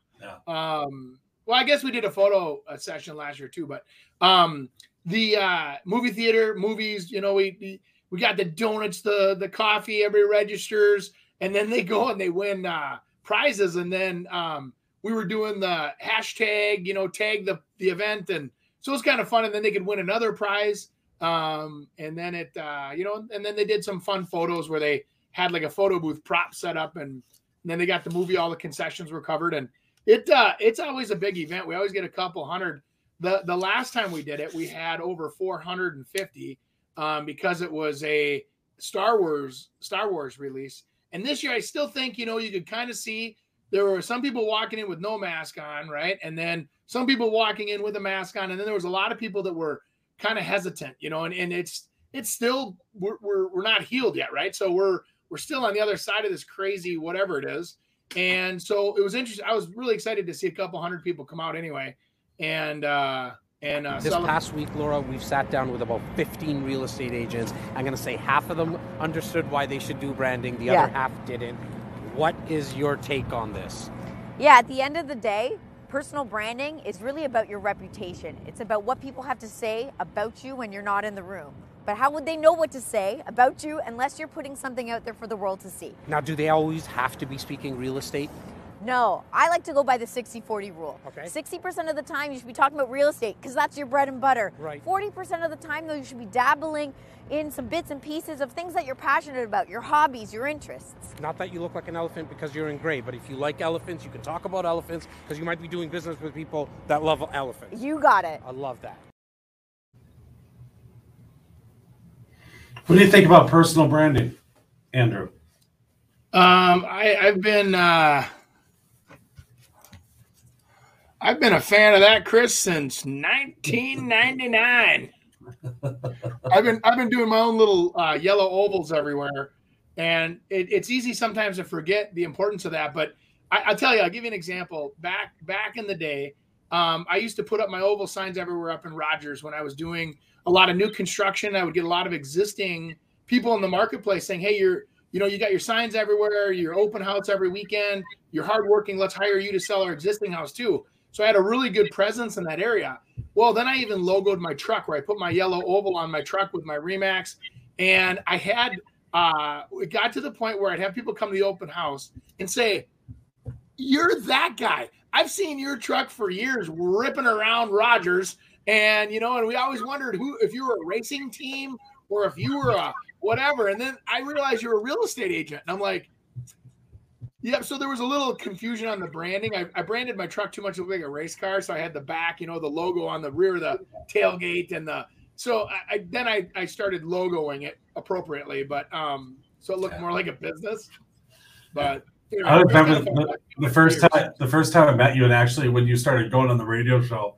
[SPEAKER 3] um, well, I guess we did a photo uh, session last year too, but um, the uh movie theater movies, you know, we we, got the donuts, the the coffee, everybody registers, and then they go and they win uh prizes, and then um we were doing the hashtag, you know, tag the the event, and so it was kind of fun. And then they could win another prize. Um, and then it, uh, you know, and then they did some fun photos where they had like a photo booth prop set up, and, and then they got the movie. All the concessions were covered, and it, uh, it's always a big event. We always get a couple hundred. The the last time we did it, we had over 450 um, because it was a Star Wars Star Wars release. And this year, I still think you know you could kind of see there were some people walking in with no mask on, right? And then some people walking in with a mask on, and then there was a lot of people that were kind of hesitant, you know. And, and it's it's still we're, we're we're not healed yet, right? So we're we're still on the other side of this crazy whatever it is. And so it was interesting. I was really excited to see a couple hundred people come out anyway. And uh and uh,
[SPEAKER 11] this
[SPEAKER 3] some-
[SPEAKER 11] past week, Laura, we've sat down with about 15 real estate agents. I'm going to say half of them understood why they should do branding, the
[SPEAKER 12] Yeah.
[SPEAKER 11] other half didn't. What is your take on this?
[SPEAKER 12] Yeah, at the end of the day, personal branding is really about your reputation. It's about what people have to say about you when you're not in the room. But how would they know what to say about you unless you're putting something out there for the world to see?
[SPEAKER 11] Now, do they always have to be speaking real estate?
[SPEAKER 12] No, I like to go by the 60 40 rule.
[SPEAKER 11] Okay.
[SPEAKER 12] 60% of the time, you should be talking about real estate because that's your bread and butter.
[SPEAKER 11] Right.
[SPEAKER 12] 40% of the time, though, you should be dabbling in some bits and pieces of things that you're passionate about, your hobbies, your interests.
[SPEAKER 11] Not that you look like an elephant because you're in gray, but if you like elephants, you can talk about elephants because you might be doing business with people that love elephants.
[SPEAKER 12] You got it.
[SPEAKER 11] I love that.
[SPEAKER 2] What do you think about personal branding, Andrew?
[SPEAKER 3] Um, I, I've been uh, I've been a fan of that, Chris, since 1999. I've been I've been doing my own little uh, yellow ovals everywhere, and it, it's easy sometimes to forget the importance of that. But I, I'll tell you, I'll give you an example. Back back in the day, um, I used to put up my oval signs everywhere up in Rogers when I was doing a lot of new construction. I would get a lot of existing people in the marketplace saying, "Hey, you're you know you got your signs everywhere. Your open house every weekend. You're hardworking. Let's hire you to sell our existing house too." So I had a really good presence in that area. Well, then I even logoed my truck where I put my yellow oval on my truck with my Remax. And I had, uh, it got to the point where I'd have people come to the open house and say, You're that guy. I've seen your truck for years ripping around Rogers. And, you know, and we always wondered who, if you were a racing team or if you were a whatever. And then I realized you're a real estate agent. And I'm like, yeah, so there was a little confusion on the branding. I, I branded my truck too much to look like a race car, so I had the back, you know, the logo on the rear of the tailgate, and the so I, I then I I started logoing it appropriately, but um, so it looked more like a business. But you know,
[SPEAKER 2] I remember
[SPEAKER 3] kind
[SPEAKER 2] the, the first time the first time I met you, and actually when you started going on the radio show,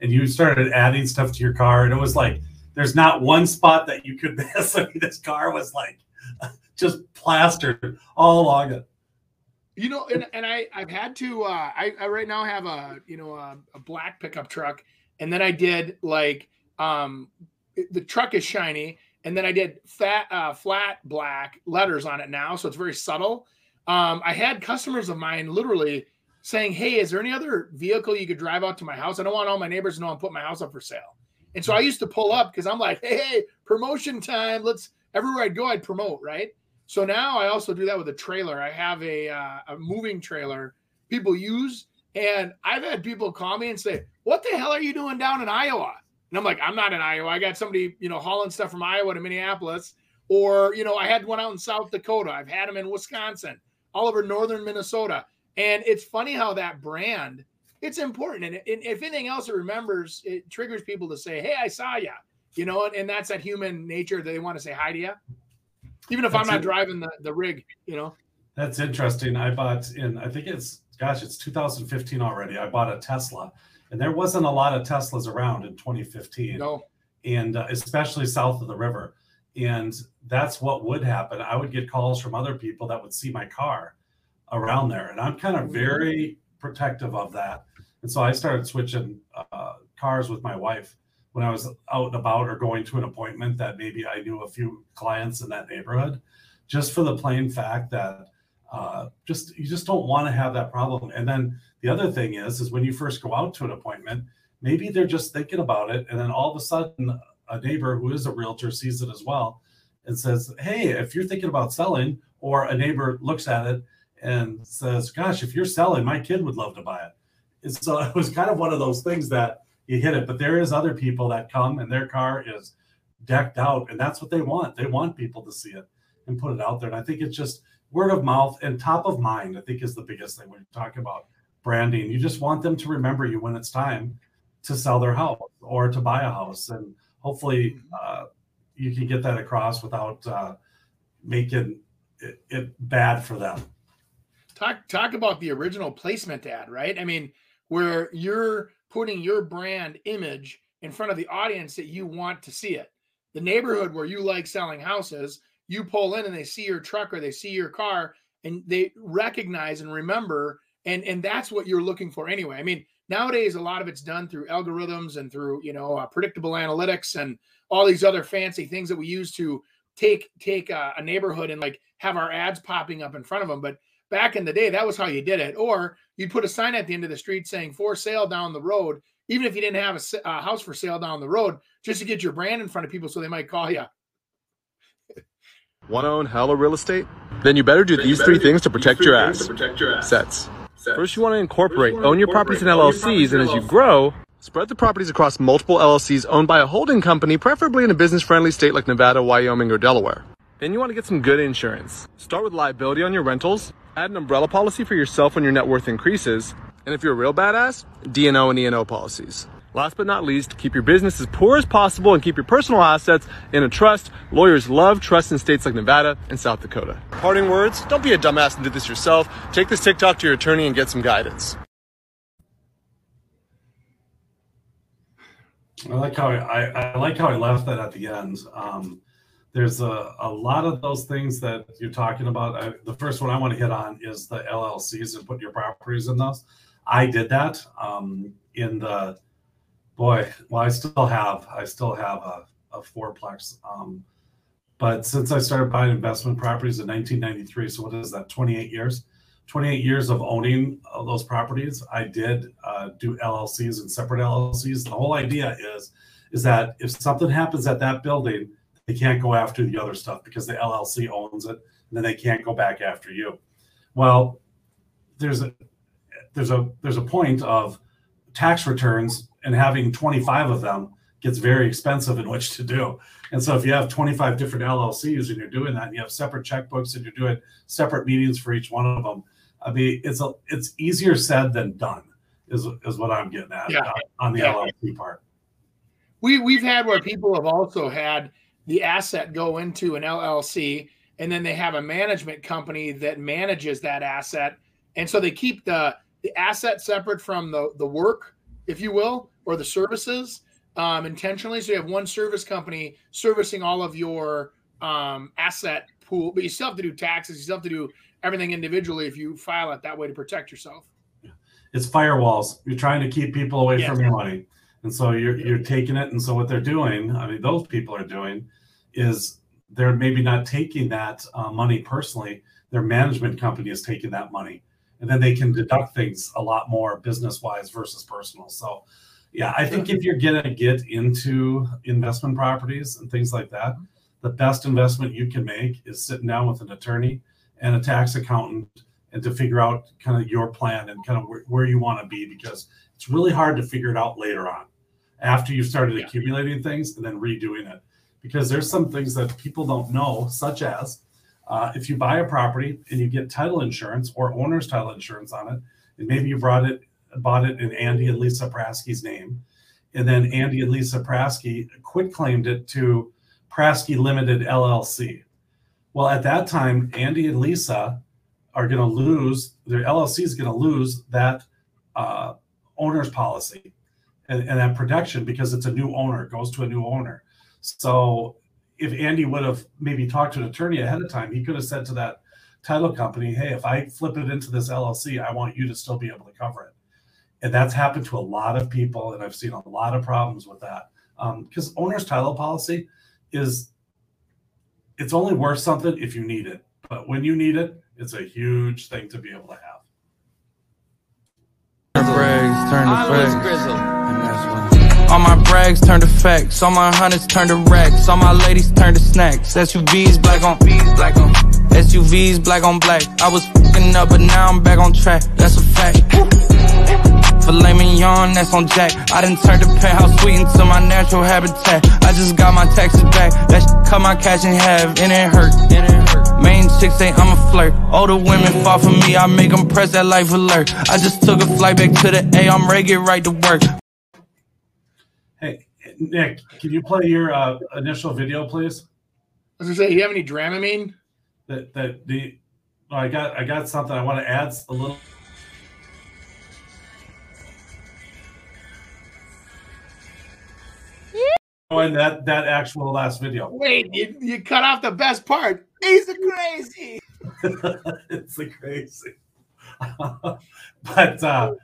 [SPEAKER 2] and you started adding stuff to your car, and it was like there's not one spot that you could miss. I mean, this car was like just plastered all along it.
[SPEAKER 3] You know, and, and I I've had to uh I, I right now have a you know a, a black pickup truck, and then I did like um the truck is shiny, and then I did fat uh flat black letters on it now, so it's very subtle. Um, I had customers of mine literally saying, "Hey, is there any other vehicle you could drive out to my house? I don't want all my neighbors to know I'm putting my house up for sale." And so I used to pull up because I'm like, "Hey, hey, promotion time! Let's everywhere I'd go, I'd promote, right?" So now I also do that with a trailer. I have a uh, a moving trailer people use, and I've had people call me and say, "What the hell are you doing down in Iowa?" And I'm like, "I'm not in Iowa. I got somebody, you know, hauling stuff from Iowa to Minneapolis, or you know, I had one out in South Dakota. I've had them in Wisconsin, all over northern Minnesota." And it's funny how that brand it's important, and, and if anything else, it remembers it triggers people to say, "Hey, I saw you," you know, and, and that's that human nature that they want to say hi to you even if
[SPEAKER 2] That's
[SPEAKER 3] I'm not
[SPEAKER 2] it.
[SPEAKER 3] driving the, the rig, you know.
[SPEAKER 2] That's interesting. I bought in, I think it's, gosh, it's 2015 already. I bought a Tesla, and there wasn't a lot of Teslas around in 2015.
[SPEAKER 3] No.
[SPEAKER 2] And uh, especially south of the river. And that's what would happen. I would get calls from other people that would see my car around there. And I'm kind of very protective of that. And so I started switching uh, cars with my wife when I was out and about or going to an appointment that maybe I knew a few clients in that neighborhood, just for the plain fact that uh, just you just don't want to have that problem. And then the other thing is, is when you first go out to an appointment, maybe they're just thinking about it, and then all of a sudden, a neighbor who is a realtor sees it as well, and says, "Hey, if you're thinking about selling," or a neighbor looks at it and says, "Gosh, if you're selling, my kid would love to buy it." And so it was kind of one of those things that you hit it. But there is other people that come and their car is decked out, and that's what they want. They want people to see it and put it out there. And I think it's just word of mouth and top of mind. I think is the biggest thing when you talk about branding. You just want them to remember you when it's time to sell their house or to buy a house, and hopefully uh, you can get that across without uh, making it, it bad for them.
[SPEAKER 3] Talk talk about the original placement ad, right? I mean, where you're putting your brand image in front of the audience that you want to see it. The neighborhood where you like selling houses, you pull in and they see your truck or they see your car and they recognize and remember and and that's what you're looking for anyway. I mean, nowadays a lot of it's done through algorithms and through, you know, uh, predictable analytics and all these other fancy things that we use to take take a, a neighborhood and like have our ads popping up in front of them, but back in the day that was how you did it or you'd put a sign at the end of the street saying for sale down the road, even if you didn't have a, a house for sale down the road, just to get your brand in front of people so they might call you.
[SPEAKER 13] Want to own hella real estate? Then you better do these three things to protect your ass. Sets. First, you want to incorporate, own your properties in LLCs, and as you grow, spread the properties across multiple LLCs owned by a holding company, preferably in a business friendly state like Nevada, Wyoming, or Delaware. Then you want to get some good insurance. Start with liability on your rentals, add an umbrella policy for yourself when your net worth increases, and if you're a real badass, D&O and E&O policies. Last but not least, keep your business as poor as possible and keep your personal assets in a trust. Lawyers love trust in states like Nevada and South Dakota. Parting words, don't be a dumbass and do this yourself. Take this TikTok to your attorney and get some guidance.
[SPEAKER 2] I like how I, I like how I left that at the end. Um, there's a, a lot of those things that you're talking about. I, the first one I want to hit on is the LLCs and put your properties in those. I did that um, in the boy. Well, I still have I still have a, a fourplex. Um, but since I started buying investment properties in 1993, so what is that? 28 years. 28 years of owning those properties. I did uh, do LLCs and separate LLCs. The whole idea is is that if something happens at that building they can't go after the other stuff because the LLC owns it, and then they can't go back after you. Well, there's a there's a there's a point of tax returns and having 25 of them gets very expensive in which to do. And so if you have 25 different LLCs and you're doing that, and you have separate checkbooks and you're doing separate meetings for each one of them, I mean, it's a it's easier said than done. Is is what I'm getting at yeah. Uh, on the yeah. LLC part.
[SPEAKER 3] We we've had where people have also had the asset go into an LLC, and then they have a management company that manages that asset, and so they keep the the asset separate from the the work, if you will, or the services um, intentionally. So you have one service company servicing all of your um, asset pool, but you still have to do taxes. You still have to do everything individually if you file it that way to protect yourself.
[SPEAKER 2] It's firewalls. You're trying to keep people away yes. from your money. And so you're you're taking it, and so what they're doing, I mean, those people are doing, is they're maybe not taking that uh, money personally. Their management company is taking that money, and then they can deduct things a lot more business wise versus personal. So, yeah, I think if you're gonna get into investment properties and things like that, the best investment you can make is sitting down with an attorney and a tax accountant and to figure out kind of your plan and kind of where, where you want to be because it's really hard to figure it out later on after you've started yeah. accumulating things and then redoing it. Because there's some things that people don't know such as uh, if you buy a property and you get title insurance or owner's title insurance on it and maybe you brought it bought it in andy and lisa prasky's name and then andy and lisa prasky quit claimed it to prasky limited llc well at that time andy and lisa are going to lose their llc is going to lose that uh, owner's policy and, and that protection because it's a new owner, it goes to a new owner. So if Andy would have maybe talked to an attorney ahead of time, he could have said to that title company, hey, if I flip it into this LLC, I want you to still be able to cover it. And that's happened to a lot of people, and I've seen a lot of problems with that. Because um, owner's title policy is it's only worth something if you need it. But when you need it, it's a huge thing to be able to have.
[SPEAKER 14] Brags turn to All my brags turn to facts. All my hunters turn to racks. All my ladies turn to snacks. SUVs black on black on SUVs black on black. I was fucking up, but now I'm back on track. That's a fact. Filet mignon, that's on Jack. I didn't turn the penthouse suite into my natural habitat. I just got my taxes back. That cut my cash in half, and it hurt. And it hurt. Main chicks say I'm a flirt. Older women fall for me, I make them press that life alert. I just took a flight back to the A, I'm ready, get right to work.
[SPEAKER 2] Nick, can you play your uh, initial video, please?
[SPEAKER 3] I was gonna say, you have any Dramamine?
[SPEAKER 2] That that the oh, I got I got something I want to add a little. in that that actual last video.
[SPEAKER 3] Wait, you, you cut off the best part. He's a crazy.
[SPEAKER 2] it's a crazy. but uh,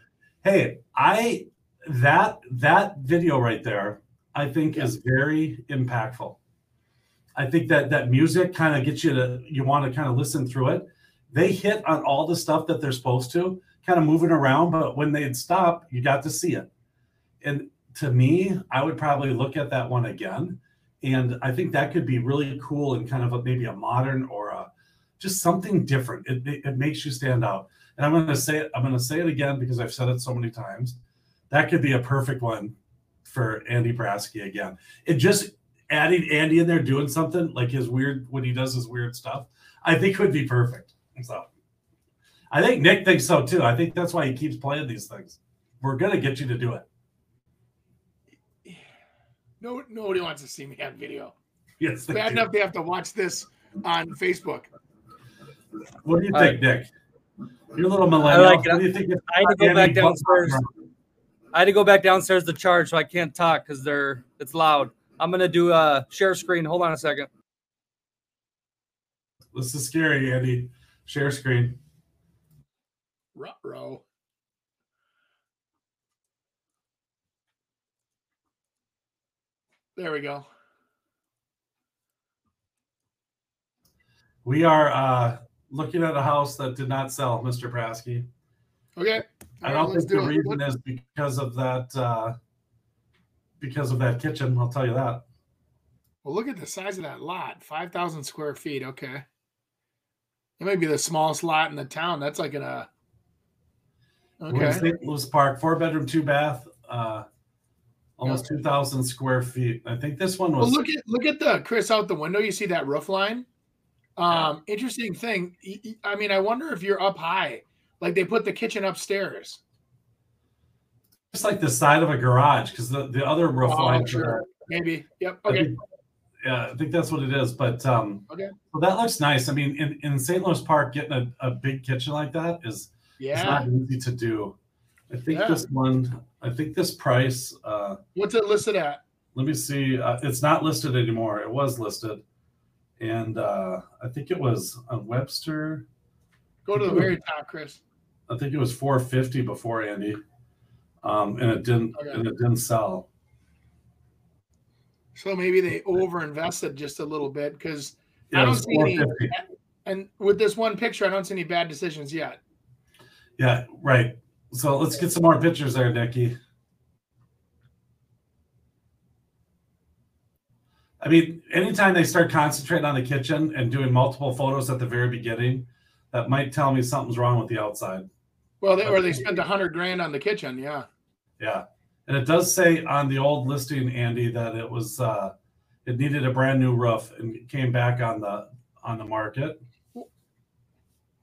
[SPEAKER 2] hey, I that that video right there, I think yeah. is very impactful. I think that that music kind of gets you to you want to kind of listen through it. They hit on all the stuff that they're supposed to, kind of moving around, but when they'd stop, you got to see it. And to me, I would probably look at that one again. And I think that could be really cool and kind of a, maybe a modern or a, just something different. It, it, it makes you stand out. And I'm going to say it. I'm going to say it again because I've said it so many times. That could be a perfect one for Andy Prasky again. It just adding Andy in there doing something like his weird when he does his weird stuff. I think would be perfect. So I think Nick thinks so too. I think that's why he keeps playing these things. We're going to get you to do it.
[SPEAKER 3] No, nobody wants to see me on video.
[SPEAKER 2] Yes,
[SPEAKER 3] bad do. enough they have to watch this on Facebook.
[SPEAKER 2] What do you think, Nick? You're a little millennial. I like it. What do you think?
[SPEAKER 4] I had to go back downstairs. I had to go back downstairs to charge, so I can't talk because they're it's loud. I'm gonna do a share screen. Hold on a second.
[SPEAKER 2] This is scary, Andy. Share screen.
[SPEAKER 3] Ruh-roh. There we go.
[SPEAKER 2] We are uh, looking at a house that did not sell, Mr. Prasky.
[SPEAKER 3] Okay.
[SPEAKER 2] I don't think do the reason is because of that uh, because of that kitchen. I'll tell you that.
[SPEAKER 3] Well, look at the size of that lot, five thousand square feet. Okay, it might be the smallest lot in the town. That's like in a
[SPEAKER 2] okay. St. Louis Park, four bedroom, two bath. Uh, almost two thousand square feet. I think this one was.
[SPEAKER 3] Well, look at look at the Chris out the window. You see that roof line? Um, yeah. interesting thing. I mean, I wonder if you're up high, like they put the kitchen upstairs.
[SPEAKER 2] Just like the side of a garage, because the, the other roof oh, line.
[SPEAKER 3] Sure. Maybe. Yep. Okay. Think,
[SPEAKER 2] yeah, I think that's what it is. But um,
[SPEAKER 3] okay.
[SPEAKER 2] Well, that looks nice. I mean, in, in St. Louis Park, getting a, a big kitchen like that is
[SPEAKER 3] yeah.
[SPEAKER 2] not easy to do. I think yeah. this one, I think this price. Uh,
[SPEAKER 3] What's it listed at?
[SPEAKER 2] Let me see. Uh, it's not listed anymore. It was listed, and uh, I think it was on Webster.
[SPEAKER 3] Go to the very top, Chris.
[SPEAKER 2] I think it was 450 before Andy, um, and it didn't okay. and it didn't sell.
[SPEAKER 3] So maybe they over invested just a little bit because yeah, I don't see any. And with this one picture, I don't see any bad decisions yet.
[SPEAKER 2] Yeah, right. So let's get some more pictures there, Nicky. I mean, anytime they start concentrating on the kitchen and doing multiple photos at the very beginning, that might tell me something's wrong with the outside.
[SPEAKER 3] Well, they, or they spent a hundred grand on the kitchen. Yeah.
[SPEAKER 2] Yeah, and it does say on the old listing, Andy, that it was uh, it needed a brand new roof and came back on the on the market.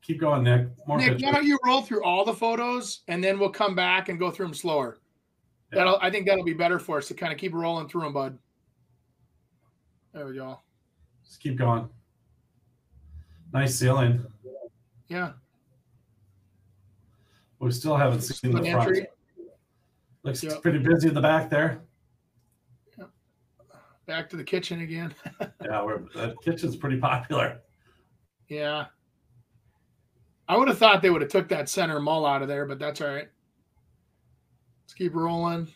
[SPEAKER 2] Keep going, Nick.
[SPEAKER 3] More Nick, pictures. why don't you roll through all the photos and then we'll come back and go through them slower. Yeah. That'll I think that'll be better for us to kind of keep rolling through them, bud. There we go.
[SPEAKER 2] Just keep going. Nice ceiling.
[SPEAKER 3] Yeah.
[SPEAKER 2] We still haven't seen the front. Entry. Looks yep. pretty busy in the back there.
[SPEAKER 3] Back to the kitchen again.
[SPEAKER 2] yeah, we're, that kitchen's pretty popular.
[SPEAKER 3] Yeah. I would have thought they would have took that center mull out of there, but that's all right. Let's keep rolling.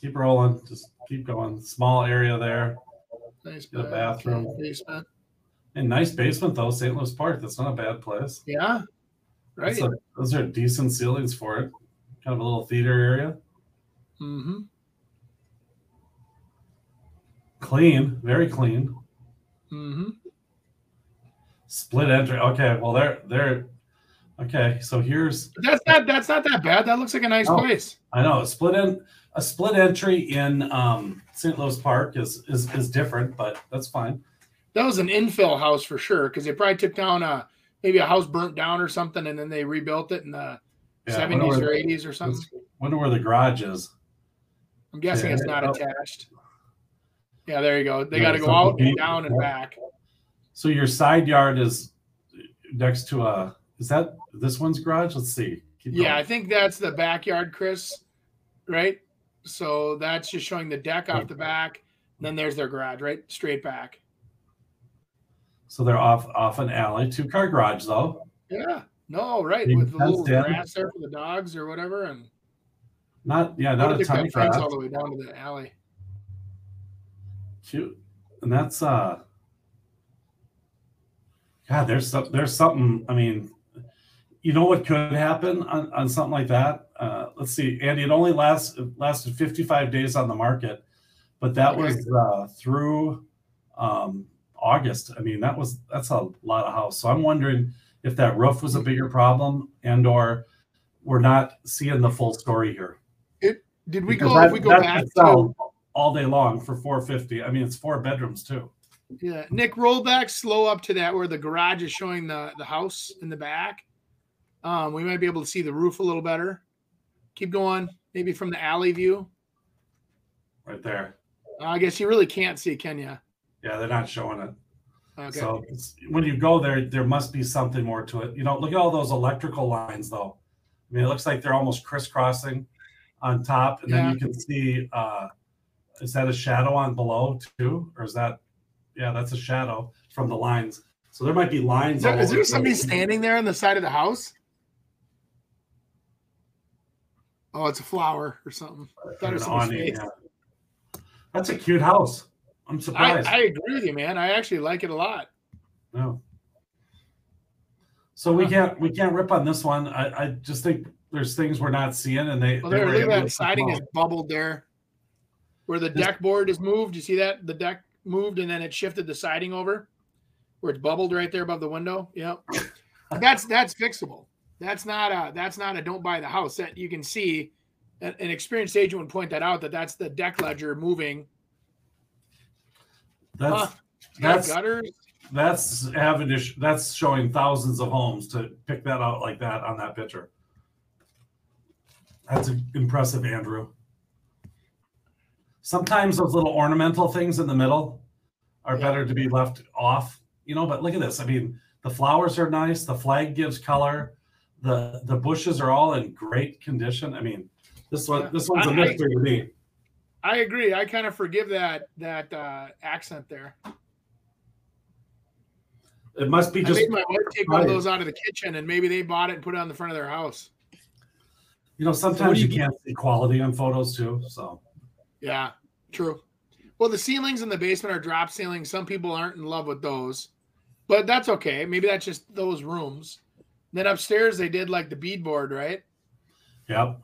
[SPEAKER 2] Keep rolling. Just keep going. Small area there.
[SPEAKER 3] Nice
[SPEAKER 2] bathroom.
[SPEAKER 3] basement.
[SPEAKER 2] And nice basement though, St. Louis Park. That's not a bad place.
[SPEAKER 3] Yeah. Right.
[SPEAKER 2] A- those are decent ceilings for it. Kind of a little theater area.
[SPEAKER 3] mm-hmm.
[SPEAKER 2] Clean, very clean.
[SPEAKER 3] Mm-hmm.
[SPEAKER 2] Split entry. Okay, well they're they're okay. So here's
[SPEAKER 3] That's not that's not that bad. That looks like a nice
[SPEAKER 2] Oh.
[SPEAKER 3] place.
[SPEAKER 2] I know a split in a split entry in um, St. Louis Park is is is different, but that's fine.
[SPEAKER 3] That was an infill house for sure, because they probably took down a maybe a house burnt down or something, and then they rebuilt it in the seventies or eighties or something.
[SPEAKER 2] Wonder where the garage is.
[SPEAKER 3] I'm guessing
[SPEAKER 2] Yeah,
[SPEAKER 3] it's not attached. Yeah, there you go. They
[SPEAKER 2] Yeah,
[SPEAKER 3] got to go out and down and back.
[SPEAKER 2] So your side yard is next to a. Is that this one's garage? Let's see. Keep
[SPEAKER 3] Yeah, I think that's the backyard, Chris. Right. So that's just showing the deck off the back. Then there's their garage, right? Straight back.
[SPEAKER 2] So they're off off an alley, two car garage though.
[SPEAKER 3] Yeah. No, right.
[SPEAKER 2] Being
[SPEAKER 3] With the little
[SPEAKER 2] in.
[SPEAKER 3] grass there for the dogs or whatever. And
[SPEAKER 2] Not yeah, not a ton of grass.
[SPEAKER 3] all the way down to the alley.
[SPEAKER 2] Cute, and that's uh. God, there's some, there's something. I mean, you know what could happen on, on something like that? Uh, let's see, Andy. It only lasts it lasted 55 days on the market, but that
[SPEAKER 3] Okay.
[SPEAKER 2] was uh, through um, August. I mean, that was that's a lot of house. So I'm wondering if that roof was a bigger problem, and or we're not seeing the full story here.
[SPEAKER 3] It did we
[SPEAKER 2] Because
[SPEAKER 3] go
[SPEAKER 2] that-
[SPEAKER 3] if we go back to
[SPEAKER 2] all day long for 450. I mean, it's four bedrooms too.
[SPEAKER 3] Yeah, Nick, roll back slow up to that where the garage is showing the the house in the back. Um, we might be able to see the roof a little better. Keep going, maybe from the alley view.
[SPEAKER 2] Right there.
[SPEAKER 3] I guess you really can't see, can you?
[SPEAKER 2] Yeah, they're not showing it.
[SPEAKER 3] Okay.
[SPEAKER 2] So it's, when you go there, there must be something more to it. You know, look at all those electrical lines, though. I mean, it looks like they're almost crisscrossing on top, and then you can see. uh Is that a shadow on below too, or is that? Yeah, that's a shadow from the lines. So there might be lines.
[SPEAKER 3] Is there,
[SPEAKER 2] all
[SPEAKER 3] is
[SPEAKER 2] over
[SPEAKER 3] there somebody standing there on the side of the house? Oh, it's a flower or something. I thought it was
[SPEAKER 2] An awning, yeah. That's a cute house. I'm surprised.
[SPEAKER 3] I agree with you, man. I actually like it a lot.
[SPEAKER 2] No. So we can't we can't rip on this one. I, I just think there's things we're not seeing, and they.
[SPEAKER 3] Well, there, look at that siding is bubbled there, where the deck board is moved. You see that the deck moved and then it shifted the siding over, where it's bubbled right there above the window. Yep, that's that's fixable. That's not a that's not a don't buy the house. That you can see, an, an experienced agent would point that out. That that's the deck ledger moving.
[SPEAKER 2] That's
[SPEAKER 3] Huh.
[SPEAKER 2] That's
[SPEAKER 3] gutters.
[SPEAKER 2] that's having that's showing thousands of homes to pick that out like that on that picture. That's impressive, Andrew. Sometimes those little ornamental things in the middle are better to be left off, you know. But look at this. I mean, the flowers are nice. The flag gives color. The the bushes are all in great condition. I mean, this one this one's a mystery to me.
[SPEAKER 3] I agree. I kind of forgive that that uh, accent there.
[SPEAKER 2] It must be
[SPEAKER 3] I
[SPEAKER 2] just
[SPEAKER 3] made my wife take one of those out of the kitchen, and maybe they bought it and put it on the front of their house.
[SPEAKER 2] you know sometimes you
[SPEAKER 3] you-
[SPEAKER 2] can't see quality on photos too. So
[SPEAKER 3] Yeah, true. Well, the ceilings in the basement are drop ceilings. Some people aren't in love with those, but that's okay. Maybe that's just those rooms. Then upstairs they did like the beadboard, right?
[SPEAKER 2] Yep.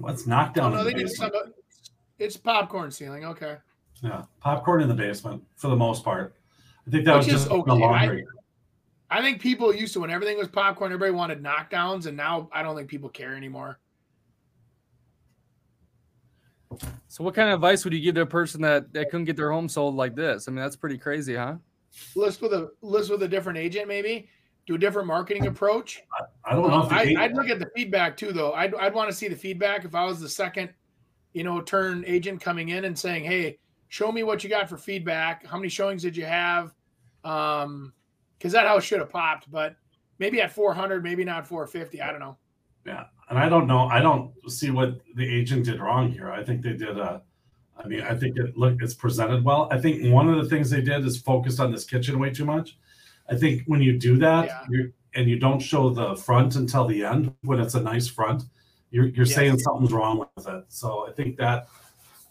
[SPEAKER 2] Let's knock
[SPEAKER 3] Oh
[SPEAKER 2] down.
[SPEAKER 3] no,
[SPEAKER 2] in
[SPEAKER 3] they
[SPEAKER 2] the
[SPEAKER 3] did some.
[SPEAKER 2] Basement.
[SPEAKER 3] It's popcorn ceiling. Okay,
[SPEAKER 2] Yeah, popcorn in the basement for the most part. I think that
[SPEAKER 3] Which
[SPEAKER 2] was
[SPEAKER 3] is
[SPEAKER 2] just the
[SPEAKER 3] okay. I-
[SPEAKER 2] laundry.
[SPEAKER 3] I think people used to when everything was popcorn, everybody wanted knockdowns, and now I don't think people care anymore.
[SPEAKER 15] So, what kind of advice would you give to a person that, that couldn't get their home sold like this? I mean, that's pretty crazy, huh?
[SPEAKER 3] List with a list with a different agent, maybe do a different marketing approach.
[SPEAKER 2] I don't know if
[SPEAKER 3] I, I'd look at the feedback too, though. I'd, I'd want to see the feedback if I was the second, you know, turn agent coming in and saying, "Hey, show me what you got for feedback. How many showings did you have?" Um, because that house should have popped, but maybe at 400, maybe not 450. I don't know.
[SPEAKER 2] Yeah, and I don't know. I don't see what the agent did wrong here. I think they did a. I mean, I think it look it's presented well. I think one of the things they did is focused on this kitchen way too much. I think when you do that, you're and you don't show the front until the end when it's a nice front, you're you're
[SPEAKER 3] Yes.
[SPEAKER 2] saying something's wrong with it. So I think that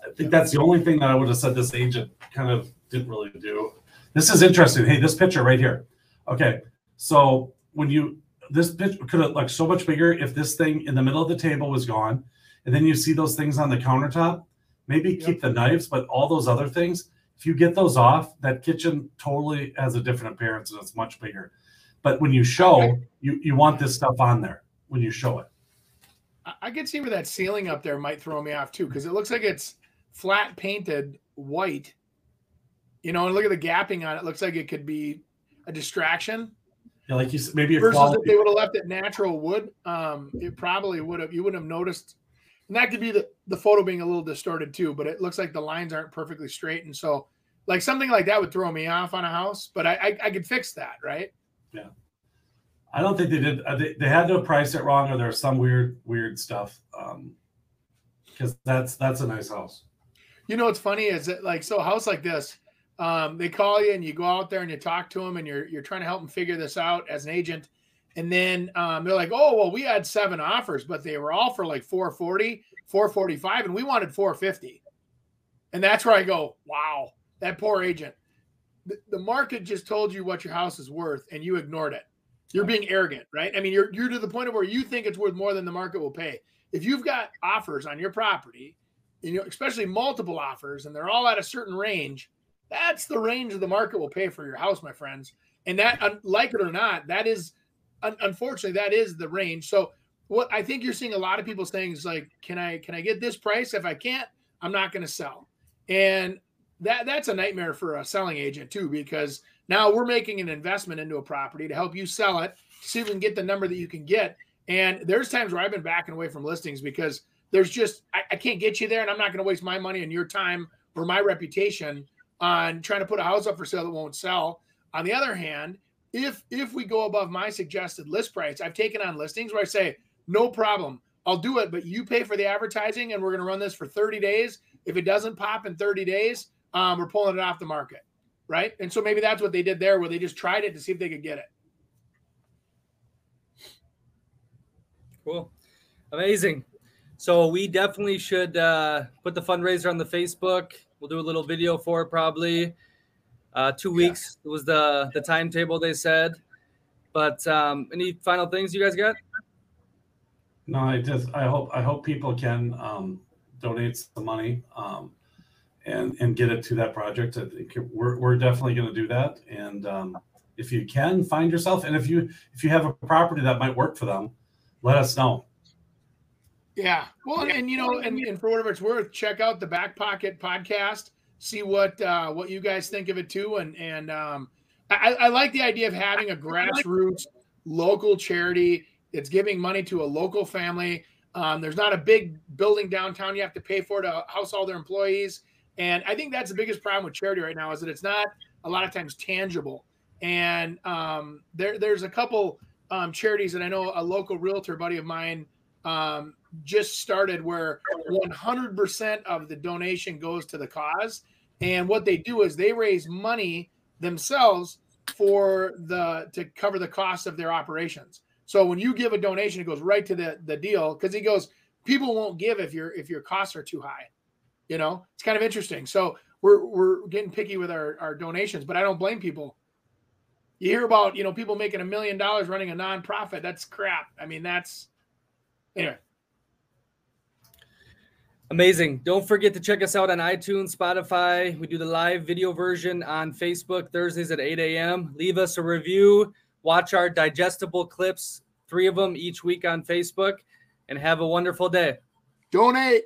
[SPEAKER 2] I think that's the only thing that I would have said this agent kind of didn't really do. This is interesting. Hey, this picture right here. Okay, so when you this picture could have looked so much bigger if this thing in the middle of the table was gone, and then you see those things on the countertop. Maybe keep the knives, but all those other things, if you get those off, that kitchen totally has a different appearance and it's much bigger. But when you show, you you want this stuff on there when you show it.
[SPEAKER 3] I- could see where that ceiling up there might throw me off too, because it looks like it's flat painted white. You know, and look at the gapping on it. Looks like it could be a distraction.
[SPEAKER 2] Yeah, like you said, maybe a
[SPEAKER 3] Versus
[SPEAKER 2] quality.
[SPEAKER 3] if they would have left it natural wood, um, it probably would have. You wouldn't have noticed. And that could be the the photo being a little distorted too. But it looks like the lines aren't perfectly straight, and so like something like that would throw me off on a house. But I I, I could fix that, right?
[SPEAKER 2] Yeah. I don't think they did. uh, They, they had to price it wrong, or there's some weird weird stuff. Um, because that's that's a nice house.
[SPEAKER 3] You know what's funny is that like so a house like this, um, they call you and you go out there and you talk to them and you're you're trying to help them figure this out as an agent, and then um, they're like, oh well, we had seven offers, but they were all for like 440, 445, and we wanted 450, and that's where I go, wow, that poor agent. The market just told you what your house is worth and you ignored it. You're being arrogant, right? I mean, you're you're to the point of where you think it's worth more than the market will pay. If you've got offers on your property you know, especially multiple offers, and they're all at a certain range, that's the range of the market will pay for your house, my friends. And that, like it or not, that is, unfortunately, that is the range. So, what I think you're seeing a lot of people saying is like, "Can I, can I get this price? If I can't, I'm not going to sell." And that that's a nightmare for a selling agent too, because now we're making an investment into a property to help you sell it, see if we can get the number that you can get. And there's times where I've been backing away from listings because there's just I, I can't get you there, and I'm not going to waste my money and your time or my reputation on trying to put a house up for sale that won't sell. On the other hand, if if we go above my suggested list price, I've taken on listings where I say no problem, I'll do it, but you pay for the advertising, and we're going to run this for 30 days. If it doesn't pop in 30 days, um, we're pulling it off the market, right? And so maybe that's what they did there, where they just tried it to see if they could get it.
[SPEAKER 4] Cool. Amazing. So we definitely should uh, put the fundraiser on the Facebook. We'll do a little video for it probably. Uh, two weeks was the the timetable they said. But um, any final things you guys got?
[SPEAKER 2] No, I just I hope I hope people can um, donate some money um, and and get it to that project. I think we're we're definitely going to do that. And um, if you can find yourself, and if you if you have a property that might work for them, let us know.
[SPEAKER 3] Yeah. Well, and, and, you know, and, and for whatever it's worth, check out the Back Pocket podcast. See what uh, what you guys think of it too. And and um, I, I like the idea of having a grassroots local charity. It's giving money to a local family. Um, there's not a big building downtown you have to pay for to house all their employees. And I think that's the biggest problem with charity right now is that it's not a lot of times tangible. And um, there there's a couple um, charities that I know a local realtor buddy of mine um, just started where 100% of the donation goes to the cause. And what they do is they raise money themselves for the to cover the cost of their operations. So when you give a donation, it goes right to the the deal because he goes, people won't give if your if your costs are too high. You know, it's kind of interesting. So we're we're getting picky with our, our donations, but I don't blame people. You hear about, you know, people making a million dollars running a nonprofit. That's crap. I mean, that's anyway.
[SPEAKER 4] Amazing. Don't forget to check us out on iTunes, Spotify. We do the live video version on Facebook Thursdays at 8 a.m. Leave us a review. Watch our digestible clips, three of them each week on Facebook, and have a wonderful day.
[SPEAKER 3] Donate.